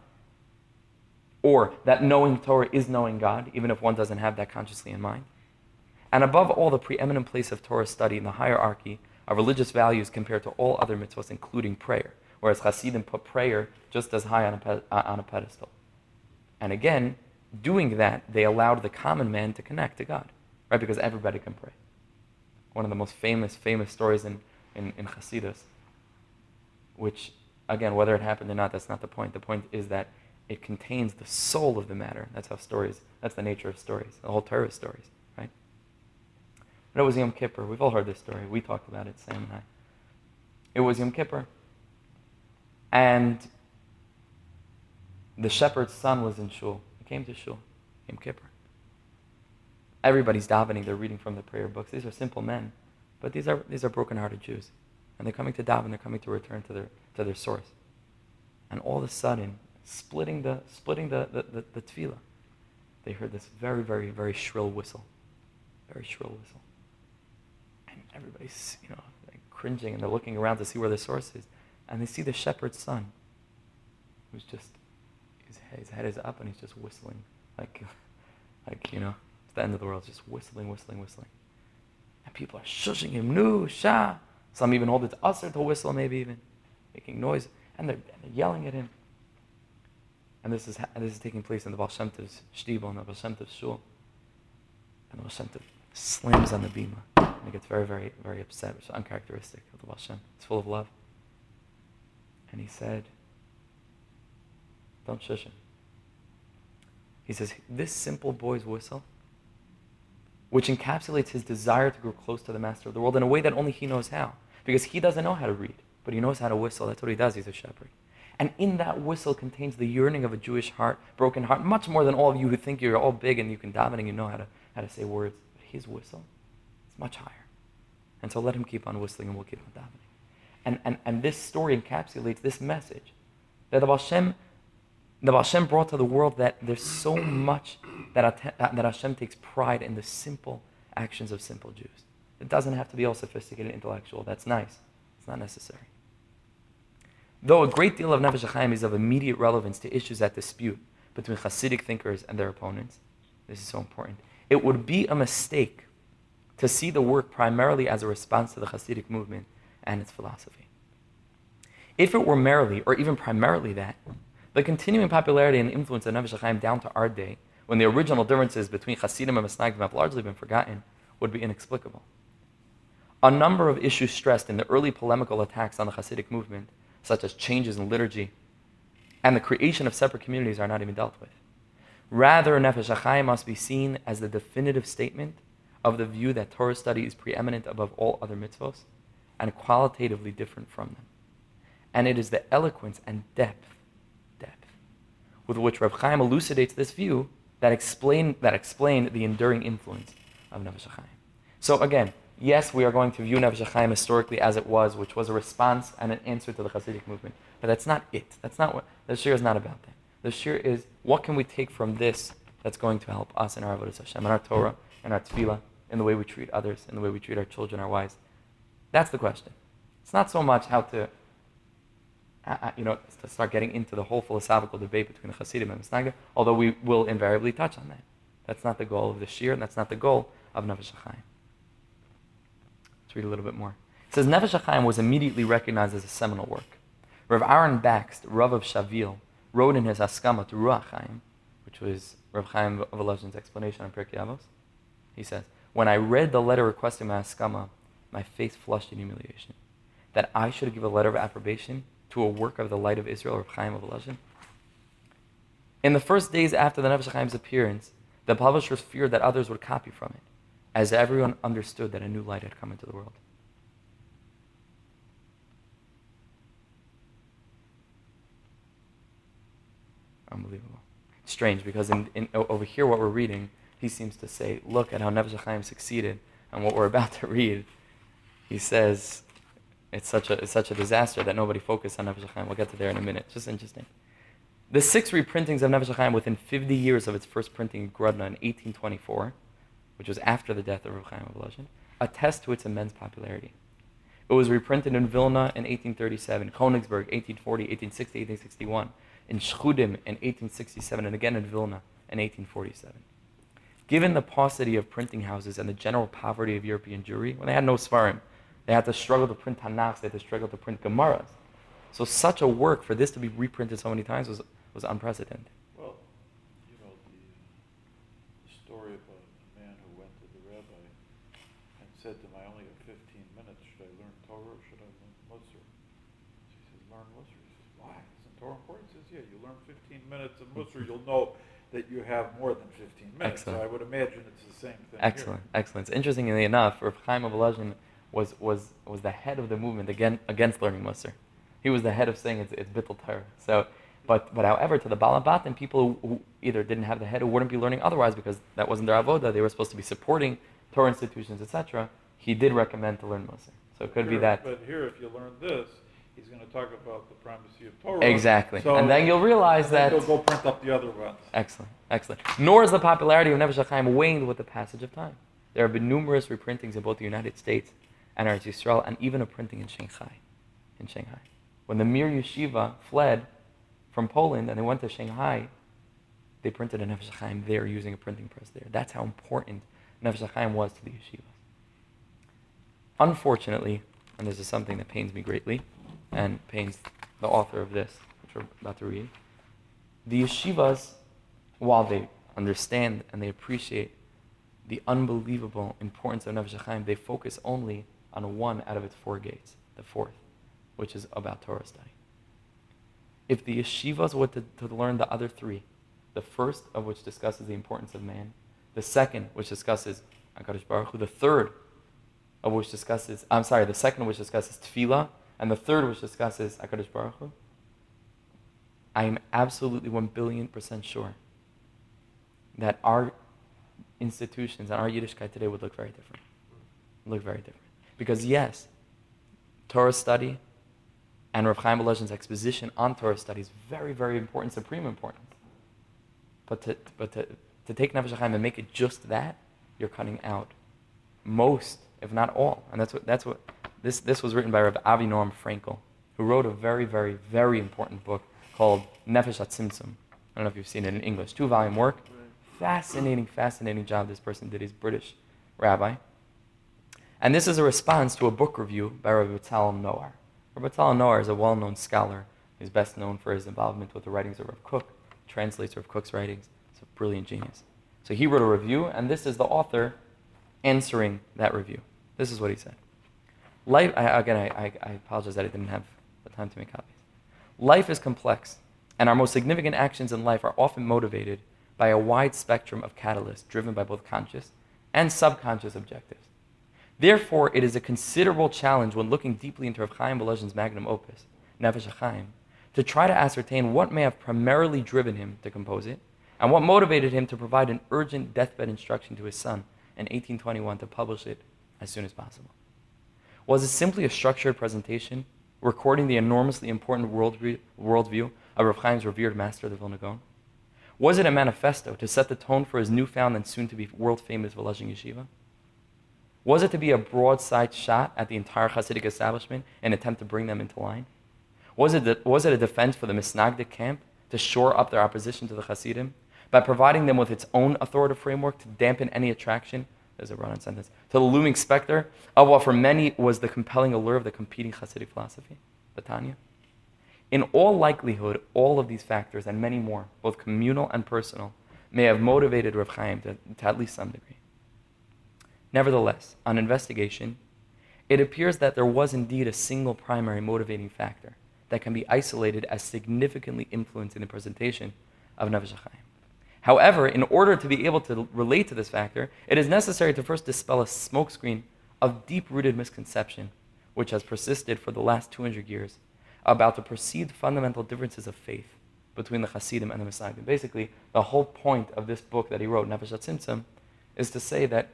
Or that knowing Torah is knowing God, even if one doesn't have that consciously in mind. And above all, the preeminent place of Torah study in the hierarchy of religious values compared to all other mitzvahs, including prayer. Whereas Hasidim put prayer just as high on a, pe- on a pedestal. And again, doing that, they allowed the common man to connect to God, right? Because everybody can pray. One of the most famous, famous stories in, in, in Hasidus, which, again, whether it happened or not, that's not the point. The point is that it contains the soul of the matter. That's how stories, that's the nature of stories. The whole Torah is stories, right? But it was Yom Kippur. We've all heard this story. We talked about it, Sam and I. It was Yom Kippur. And the shepherd's son was in shul. He came to shul, Yom Kippur. Everybody's davening. They're reading from the prayer books. These are simple men. But these are, these are broken-hearted Jews. And they're coming to daven. They're coming to return to their, to their source. And all of a sudden, splitting the, splitting the, the, the, the tefillah, they heard this very, very, very shrill whistle. Very shrill whistle. And everybody's, you know, like cringing and they're looking around to see where the source is. And they see the shepherd's son, who's just, his head, his head is up and he's just whistling. Like, (laughs) like, you know, it's the end of the world, just whistling, whistling, whistling. And people are shushing him, nu, sha. Some even hold it to assur to whistle, maybe even, making noise. And they're, and they're yelling at him. And this is, ha- this is taking place in the Baal Shem and the Baal Shem shul. And the Baal slams on the bima. And he gets very, very, very upset, which is uncharacteristic of the Baal. It's full of love. And he said, don't shush him. He says, this simple boy's whistle, which encapsulates his desire to grow close to the master of the world in a way that only he knows how. Because he doesn't know how to read, but he knows how to whistle. That's what he does. He's a shepherd. And in that whistle contains the yearning of a Jewish heart, broken heart, much more than all of you who think you're all big and you can daven and you know how to, how to say words. But his whistle is much higher. And so let him keep on whistling and we'll keep on davening. And, and, and this story encapsulates this message that the Baal Shem, the Baal Shem brought to the world that there's so much that, that Hashem takes pride in the simple actions of simple Jews. It doesn't have to be all sophisticated intellectual. That's nice. It's not necessary. Though a great deal of Nefesh HaChaim is of immediate relevance to issues that dispute between Hasidic thinkers and their opponents, this is so important, it would be a mistake to see the work primarily as a response to the Hasidic movement and its philosophy. If it were merely, or even primarily that, the continuing popularity and influence of Nefesh HaChaim down to our day, when the original differences between Hasidim and Misnagdim have largely been forgotten, would be inexplicable. A number of issues stressed in the early polemical attacks on the Hasidic movement such as changes in liturgy, and the creation of separate communities are not even dealt with. Rather, Nefesh HaChaim must be seen as the definitive statement of the view that Torah study is preeminent above all other mitzvos and qualitatively different from them. And it is the eloquence and depth, depth, with which Reb Chaim elucidates this view that explain, that explain the enduring influence of Nefesh HaChaim. So again, yes, we are going to view Nefesh HaChaim historically as it was, which was a response and an answer to the Hasidic movement. But that's not it. That's not what the shiur is not about that. The shiur is what can we take from this that's going to help us in our avodas Hashem, in our Torah, in our tefillah, in the way we treat others, in the way we treat our children, our wives. That's the question. It's not so much how to, uh, uh you know, to start getting into the whole philosophical debate between the Hasidim and the Misnagdim, although we will invariably touch on that. That's not the goal of the shiur, and that's not the goal of Nefesh HaChaim. Read a little bit more. It says Nefesh HaChaim was immediately recognized as a seminal work. Rav Aaron Bakst, Rav of Shavil, wrote in his Askama to Ruach Chaim, which was Rav Chaim of Volozhin's explanation on Pirkei Avos. He says, When I read the letter requesting my Askama, my face flushed in humiliation. That I should give a letter of approbation to a work of the light of Israel, Rav Chaim of Volozhin. In the first days after the Nefesh HaChaim's appearance, the publishers feared that others would copy from it as everyone understood that a new light had come into the world. Unbelievable. Strange, because in, in, over here, what we're reading, he seems to say, look at how HaChaim succeeded. And what we're (laughs) about to read, he says, it's such a, it's such a disaster that nobody focused on HaChaim. We'll get to there in a minute. Just interesting. The six reprintings of HaChaim within 50 years of its first printing in Grodno in 1824 which was after the death of Chaim of attest to its immense popularity. It was reprinted in Vilna in 1837, Königsberg 1840, 1860, 1861, in Shchudim in 1867, and again in Vilna in 1847. Given the paucity of printing houses and the general poverty of European Jewry, when they had no Svarim, they had to struggle to print Tanakhs, they had to struggle to print Gemaras. So such a work for this to be reprinted so many times was, was unprecedented.
said to him, I only have 15 minutes. Should I learn Torah or should I learn Musar? So he says, learn Musar. He says, why? Isn't Torah important? He says, yeah, you learn 15 minutes of Musar, you'll know that you have more than 15 minutes. Excellent. So I would imagine it's the same thing
Excellent,
here.
excellent. Interestingly enough, Rav Chaim of Volozhin was, was, was the head of the movement again, against learning Musar. He was the head of saying it's, it's Bittul Torah. So, but, but however, to the Balabat and people who, who either didn't have the head or wouldn't be learning otherwise because that wasn't their avoda, they were supposed to be supporting Torah institutions, etc., he did recommend to learn Musar. So it could
here,
be that.
But here, if you learn this, he's going to talk about the primacy of Torah.
Exactly. So and then you'll realize that.
You'll go print up the other ones.
Excellent. Excellent. Nor is the popularity of Nefesh HaChaim waned with the passage of time. There have been numerous reprintings in both the United States and Eretz Yisrael, and even a printing in Shanghai. In Shanghai. When the Mir Yeshiva fled from Poland and they went to Shanghai, they printed a Nefesh HaChaim there using a printing press there. That's how important Nefesh HaChaim was to the yeshiva. Unfortunately, and this is something that pains me greatly, and pains the author of this, which we're about to read, The yeshivas, while they understand and they appreciate the unbelievable importance of Nefesh HaChaim, they focus only on one out of its four gates, the fourth, which is about Torah study. If the yeshivas were to, to learn the other three, the first of which discusses the importance of man, the second, which discusses HaKadosh Baruch Hu, the third of which discusses, I'm sorry, the second which discusses tefillah, and the third which discusses HaKadosh Baruch Hu, I am absolutely 1 billion percent sure that our institutions and our Yiddishkeit today would look very different. Look very different. Because yes, Torah study and Rav Chaim Volozhin's exposition on Torah study is very, very important, supreme importance. But to, but to, to take Nefesh HaChaim and make it just that, you're cutting out most, if not all. And that's what, that's what this, this was written by Rav Avinoam Fraenkel, who wrote a very, very, very important book called Nefesh HaTzimtzum. I don't know if you've seen it in English. Two volume work. Fascinating, fascinating job this person did. He's British rabbi. And this is a response to a book review by Rabbi Tal Naor. Rabbi Tal Naor is a well known scholar. He's best known for his involvement with the writings of Rav Kook, translates Rav Kook's writings. He's a brilliant genius. So he wrote a review, and this is the author answering that review. This is what he said. Life, I, again, I, I apologize that I didn't have the time to make copies. Life is complex, and our most significant actions in life are often motivated by a wide spectrum of catalysts driven by both conscious and subconscious objectives. Therefore, it is a considerable challenge when looking deeply into Rav Chaim Volozhin's magnum opus, Nefesh HaChaim, to try to ascertain what may have primarily driven him to compose it, and what motivated him to provide an urgent deathbed instruction to his son in 1821 to publish it as soon as possible. Was it simply a structured presentation recording the enormously important worldview, worldview of Rav Chaim's revered master, the Vilna Gaon? Was it a manifesto to set the tone for his newfound and soon to be world famous Volozhin Yeshiva? Was it to be a broadside shot at the entire Hasidic establishment in an attempt to bring them into line? Was it, was it a defense for the Misnagdic camp to shore up their opposition to the Hasidim by providing them with its own authoritative framework to dampen any attraction, there's a run on sentence, to the looming specter of what for many was the compelling allure of the competing Hasidic philosophy, the Tanya? In all likelihood, all of these factors and many more, both communal and personal, may have motivated Rav Chaim to, to at least some degree. Nevertheless, on investigation, it appears that there was indeed a single primary motivating factor that can be isolated as significantly influencing the presentation of Nefesh. However, in order to be able to relate to this factor, it is necessary to first dispel a smokescreen of deep-rooted misconception which has persisted for the last 200 years about the perceived fundamental differences of faith between the Hasidim and the Misnagdim. Basically, the whole point of this book that he wrote, Nefesh HaTzimtzum, is to say that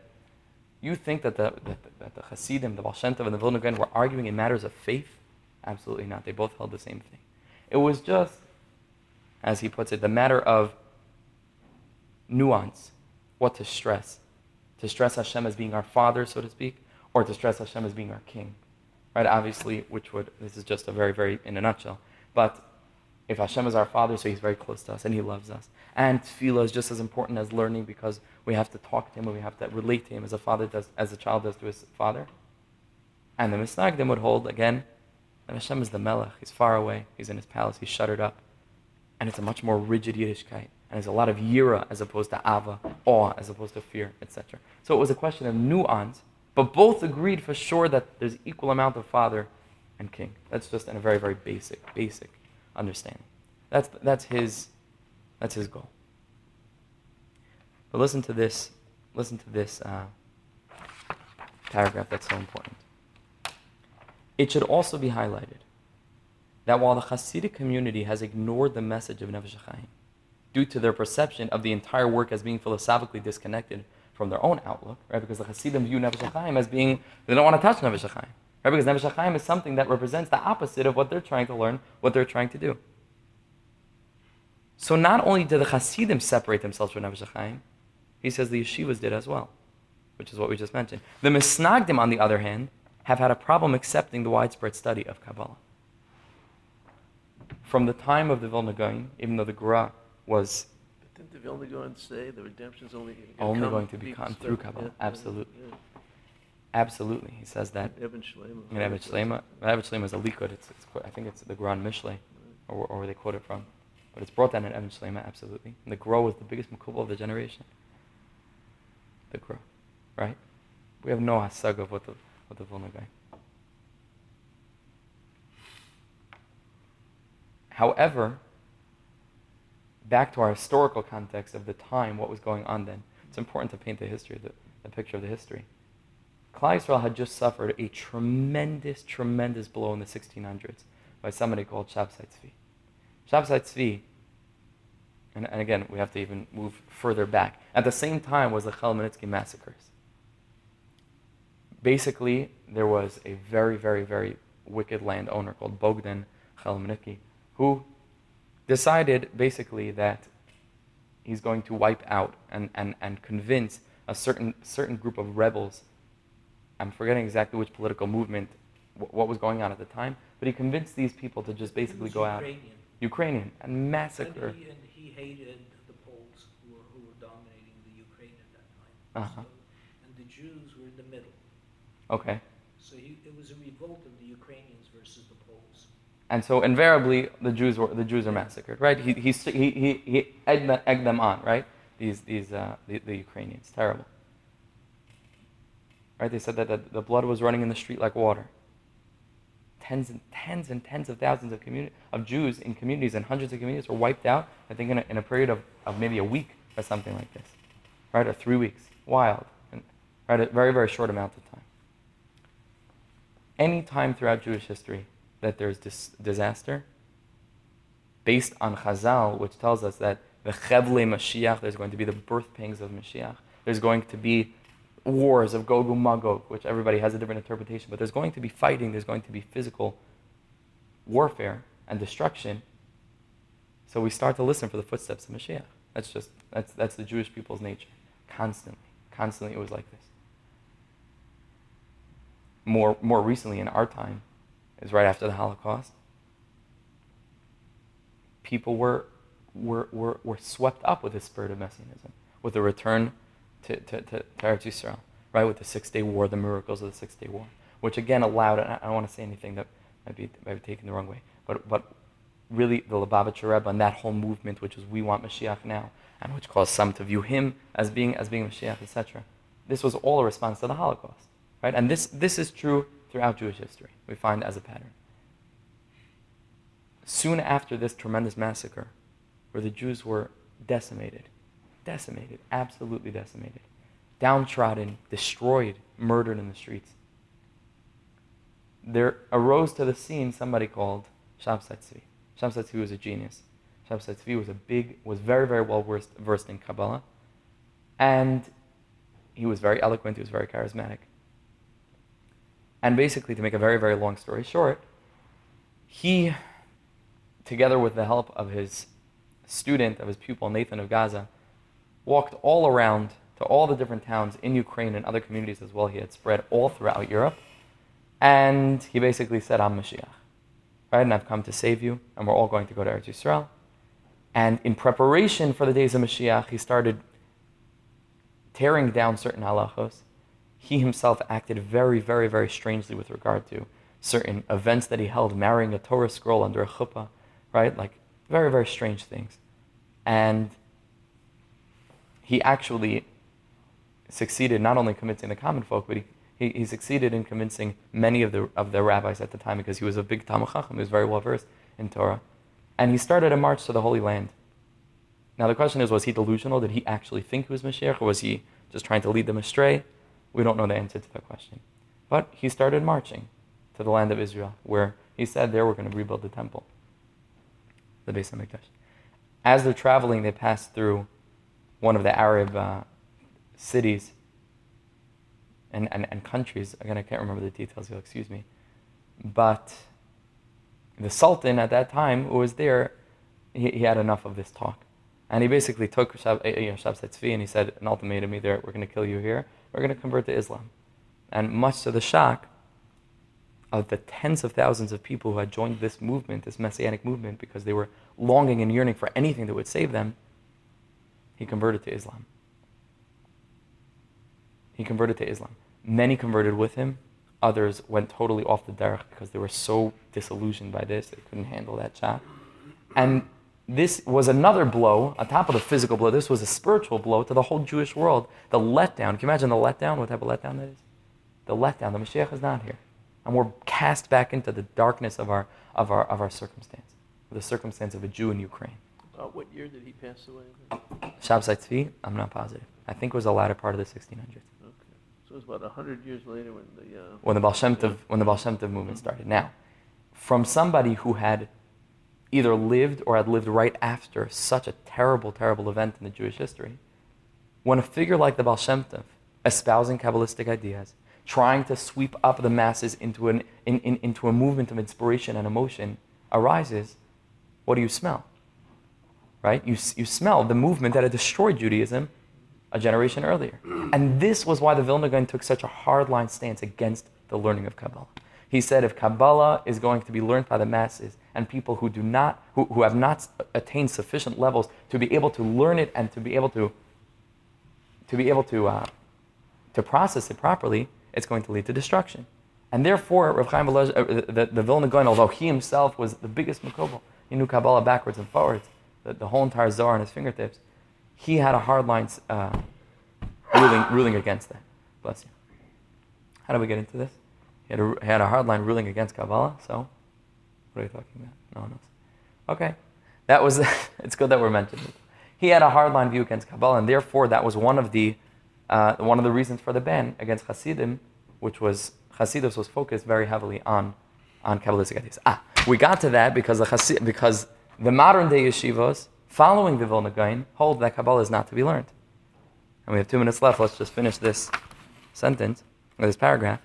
you think that the, that, that the Hasidim, the and the Vilna were arguing in matters of faith? Absolutely not. They both held the same thing. It was just, as he puts it, the matter of nuance, what to stress. To stress Hashem as being our father, so to speak, or to stress Hashem as being our king right? Obviously, which would, this is just a very, very, in a nutshell. But if Hashem is our Father, so He's very close to us and He loves us. And tefillah is just as important as learning because we have to talk to Him and we have to relate to Him as a father does, as a child does to his father. And the Misnagdim would hold, again, that Hashem is the Melech. He's far away. He's in His palace. He's shuttered up. And it's a much more rigid Yiddishkeit. And there's a lot of yira as opposed to ava, awe as opposed to fear, etc. So it was a question of nuance but both agreed for sure that there's equal amount of father and king. That's just in a very, very basic, basic understanding. That's, that's, his, that's his goal. But listen to this, listen to this uh, paragraph that's so important. It should also be highlighted that while the Hasidic community has ignored the message of Nefesh HaChaim due to their perception of the entire work as being philosophically disconnected from their own outlook, right? Because the Hasidim view Nefesh HaChaim as being, they don't want to touch Nefesh HaChaim, right? Because Nefesh HaChaim is something that represents the opposite of what they're trying to learn, what they're trying to do. So not only did the Hasidim separate themselves from Nefesh HaChaim, he says the yeshivas did as well, which is what we just mentioned. The Misnagdim, on the other hand, have had a problem accepting the widespread study of Kabbalah. From the time of the Vilna Gaon, even though the Gra was
Didn't the Vilna Gaon say the redemption's only
Only
come
going to be
be
come through Kabbalah.
yeah,
Absolutely.
yeah.
absolutely, he says that.
Even Shlema.
In Even Shlema, Even Shlema is a likud. It's, it's, I think it's the Gran Mishle, or, or where they quote it from. but it's brought down in Even Shlema, absolutely. And the Gra was the biggest mekubal of the generation. The Gra, right? We have no hasag of what the, what the Vilna guy. However, back to our historical context of the time, what was going on then, it's important to paint the history, the, the picture of the history. Klal Yisrael had just suffered a tremendous, tremendous blow in the 1600s by somebody called Shabtai Tzvi. Tzvi, and, and, again, we have to even move further back. At the same time was the Chmielnicki massacres. Basically, there was a very, very, very wicked landowner called Bogdan Chmielnicki who decided basically that he's going to wipe out and, and, and convince a certain, certain group of rebels. I'm forgetting exactly which political movement, what was going on at the time, but he convinced these people to just basically go
Ukrainian.
out. Ukrainian. And massacre.
And he, and he hated the Poles who were, who were dominating the Ukraine at that time.
Uh-huh.
So, and the Jews were in the middle.
Okay.
So he, it was a revolt of the Ukrainians versus the Poles.
And so invariably the Jews were the Jews are massacred, right? He he he he, egged, them, egged them on, right? These these uh, the, the Ukrainians, terrible. Right? They said that the, the blood was running in the street like water. Tens and tens and tens of thousands of community of Jews in communities and hundreds of communities were wiped out. I think in a, in a period of, of maybe a week or something like this, right? Or three weeks, wild, and, right? A very very short amount of time. Any time throughout Jewish history, that there's this disaster based on Chazal, which tells us that the Chevle Mashiach, there's going to be the birth pangs of Mashiach. There's going to be wars of Gog and Magog, which everybody has a different interpretation, but there's going to be fighting, there's going to be physical warfare and destruction. So we start to listen for the footsteps of Mashiach. That's just, that's, that's the Jewish people's nature. Constantly. Constantly it was like this. More, more recently in our time, is right after the Holocaust. People were, were, were, were swept up with the spirit of Messianism, with the return to, to, to, to Eretz Yisrael, right? With the Six Day War, the miracles of the Six Day War, which again allowed, and I don't want to say anything that might be, might be taken the wrong way, but, but really the Lubavitcher Rebbe and that whole movement, which is we want Mashiach now, and which caused some to view him as being, as being Mashiach, etc. This was all a response to the Holocaust, right? And this, this is true throughout Jewish history. We find as a pattern. Soon after this tremendous massacre, where the Jews were decimated, decimated, absolutely decimated, downtrodden, destroyed, murdered in the streets, there arose to the scene somebody called Shabtai Tzvi. Was a genius. Tzvi was a big, was very, very well versed in Kabbalah, and he was very eloquent. He was very charismatic. And basically, to make a very, very long story short, he, together with the help of his student, of his pupil, Nathan of Gaza, walked all around to all the different towns in Ukraine and other communities as well. He had spread all throughout Europe. And he basically said, I'm Mashiach. Right? And I've come to save you. And we're all going to go to Eretz Yisrael. And in preparation for the days of Mashiach, he started tearing down certain halachos he himself acted very, very, very strangely with regard to certain events that he held, marrying a Torah scroll under a chuppah, right? Like very, very strange things. And he actually succeeded not only convincing the common folk, but he, he, he, succeeded in convincing many of the, of the rabbis at the time because he was a big Talmid Chacham, he was very well versed in Torah. And he started a march to the Holy Land. Now the question is, was he delusional? Did he actually think he was Mashiach, or was he just trying to lead them astray? We don't know the answer to that question. But he started marching to the land of Israel, where he said there we're going to rebuild the temple, the Beis HaMikdash. As they're traveling, they pass through one of the Arab uh, cities and, and, and countries. Again, I can't remember the details, you'll excuse me. But the Sultan at that time who was there, he, he had enough of this talk. And he basically took Shab, eh, know, Shabtai Tzvi and he said an ultimatum either we're going to kill you here we're going to convert to Islam. And much to the shock of the tens of thousands of people who had joined this movement, this messianic movement, because they were longing and yearning for anything that would save them, he converted to Islam. He converted to Islam. Many converted with him. Others went totally off the derech because they were so disillusioned by this, they couldn't handle that shock. And this was another blow on top of the physical blow. This was a spiritual blow to the whole Jewish world. The letdown. Can you imagine the letdown? What type of letdown that is? The letdown. The Mashiach is not here, and we're cast back into the darkness of our of our of our circumstance, the circumstance of a Jew in Ukraine.
Uh, what year did he pass away?
Shabsai Tzvi, I'm not positive. I think it was the latter part of the 1600s
Okay. So it was about 100 years later when the. Uh,
when the Baal Tov, when the Baal movement started. Now, from somebody who had either lived or had lived right after such a terrible, terrible event in the Jewish history, when a figure like the Baal Shem Tov, espousing Kabbalistic ideas, trying to sweep up the masses into, an, in, in, into a movement of inspiration and emotion arises, what do you smell? Right? You, you smell the movement that had destroyed Judaism a generation earlier. And this was why the Vilna Gaon took such a hardline stance against the learning of Kabbalah. He said if Kabbalah is going to be learned by the masses and people who do not, who, who have not attained sufficient levels to be able to learn it and to be able to, to be able to, uh, to process it properly, it's going to lead to destruction. And therefore, Rav Chaim Volozh, uh, the, the Vilna Gaon, although he himself was the biggest mekubal, he knew Kabbalah backwards and forwards, the, the whole entire Zohar on his fingertips, he had a hard line uh, ruling, ruling against that. Bless you. How do we get into this? He had a, a hard line ruling against Kabbalah, so what are you talking about? No one knows. Okay. That was, (laughs) it's good that we're mentioned. He had a hard line view against Kabbalah, and therefore that was one of the, uh, one of the reasons for the ban against Hasidim, which was, Hasidus was focused very heavily on, on Kabbalistic ideas. Ah, we got to that because the, Hasid, because the modern day yeshivas, following the Vilna Gaon, hold that Kabbalah is not to be learned. And we have two minutes left. Let's just finish this sentence, or this paragraph.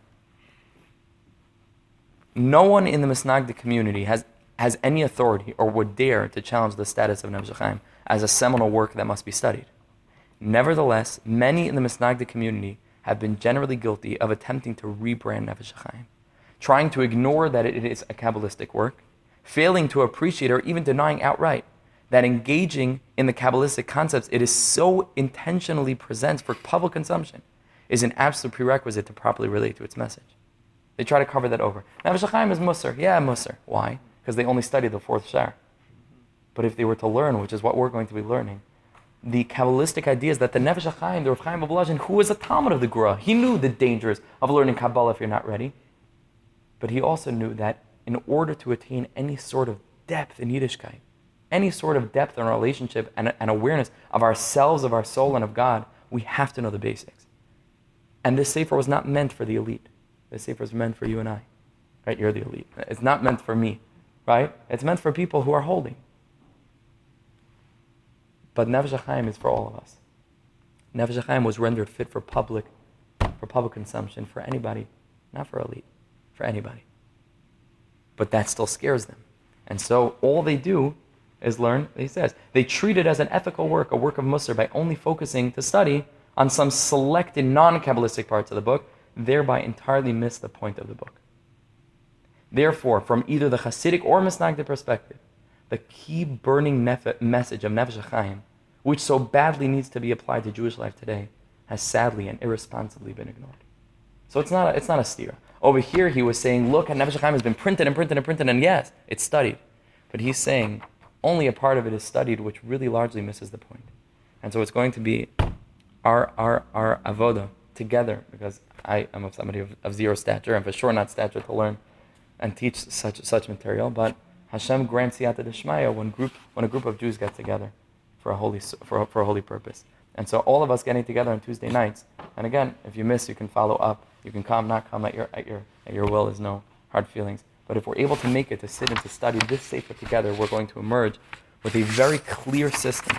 No one in the Misnagdi community has, has any authority or would dare to challenge the status of Chaim as a seminal work that must be studied. Nevertheless, many in the Misnagdi community have been generally guilty of attempting to rebrand Chaim, trying to ignore that it is a Kabbalistic work, failing to appreciate or even denying outright that engaging in the Kabbalistic concepts it is so intentionally presents for public consumption is an absolute prerequisite to properly relate to its message. They try to cover that over. Nefesh Chaim is Musar. Yeah, Musar. Why? Because they only study the fourth shar. But if they were to learn, which is what we're going to be learning, the Kabbalistic ideas that the Nefesh Chaim, the Rav Chaim Volozhin, who was a Talmid of the Gra, he knew the dangers of learning Kabbalah if you're not ready. But he also knew that in order to attain any sort of depth in Yiddishkeit, any sort of depth in our relationship and, and awareness of ourselves, of our soul, and of God, we have to know the basics. And this Sefer was not meant for the elite. This Sefer is meant for you and I. Right? You're the elite. It's not meant for me. Right? It's meant for people who are holding. But Nefesh Chaim is for all of us. Nefesh Chaim was rendered fit for public, for public consumption, for anybody, not for elite, for anybody. But that still scares them. And so all they do is learn, he says, they treat it as an ethical work, a work of Musar, by only focusing to study on some selected non Kabbalistic parts of the book, thereby entirely miss the point of the book. Therefore, from either the Hasidic or Misnagdic perspective, the key burning nef- message of Nefesh Chaim, which so badly needs to be applied to Jewish life today, has sadly and irresponsibly been ignored. So it's not a, it's not a steer. Over here, he was saying, look, Nefesh Chaim has been printed and printed and printed, and yes, it's studied. But he's saying only a part of it is studied, which really largely misses the point. And so it's going to be our, our, our avoda together, because I am of somebody of, of zero stature, and for sure not stature to learn and teach such, such material, but Hashem grants siyata deshmaya when, group, when a group of Jews get together for a, holy, for, a, for a holy purpose. And so all of us getting together on Tuesday nights, and again, if you miss, you can follow up. You can come, not come at your, at your, at your will. There's no hard feelings. But if we're able to make it to sit and to study this Sefer together, we're going to emerge with a very clear system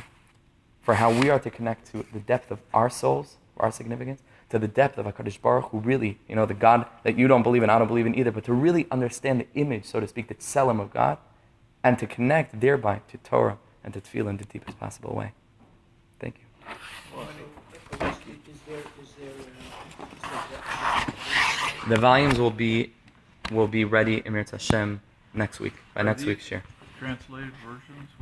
for how we are to connect to the depth of our souls, our significance, to the depth of HaKadosh Baruch Hu really, you know, the God that you don't believe in, I don't believe in either, but to really understand the image, so to speak, the tselem of God, and to connect thereby to Torah and to Tefillah in the deepest possible way. Thank you.
Is there, is there, uh,
The volumes will be will be ready, Emir Hashem, next week, by
Are
next
these-
week's year.
Translated versions?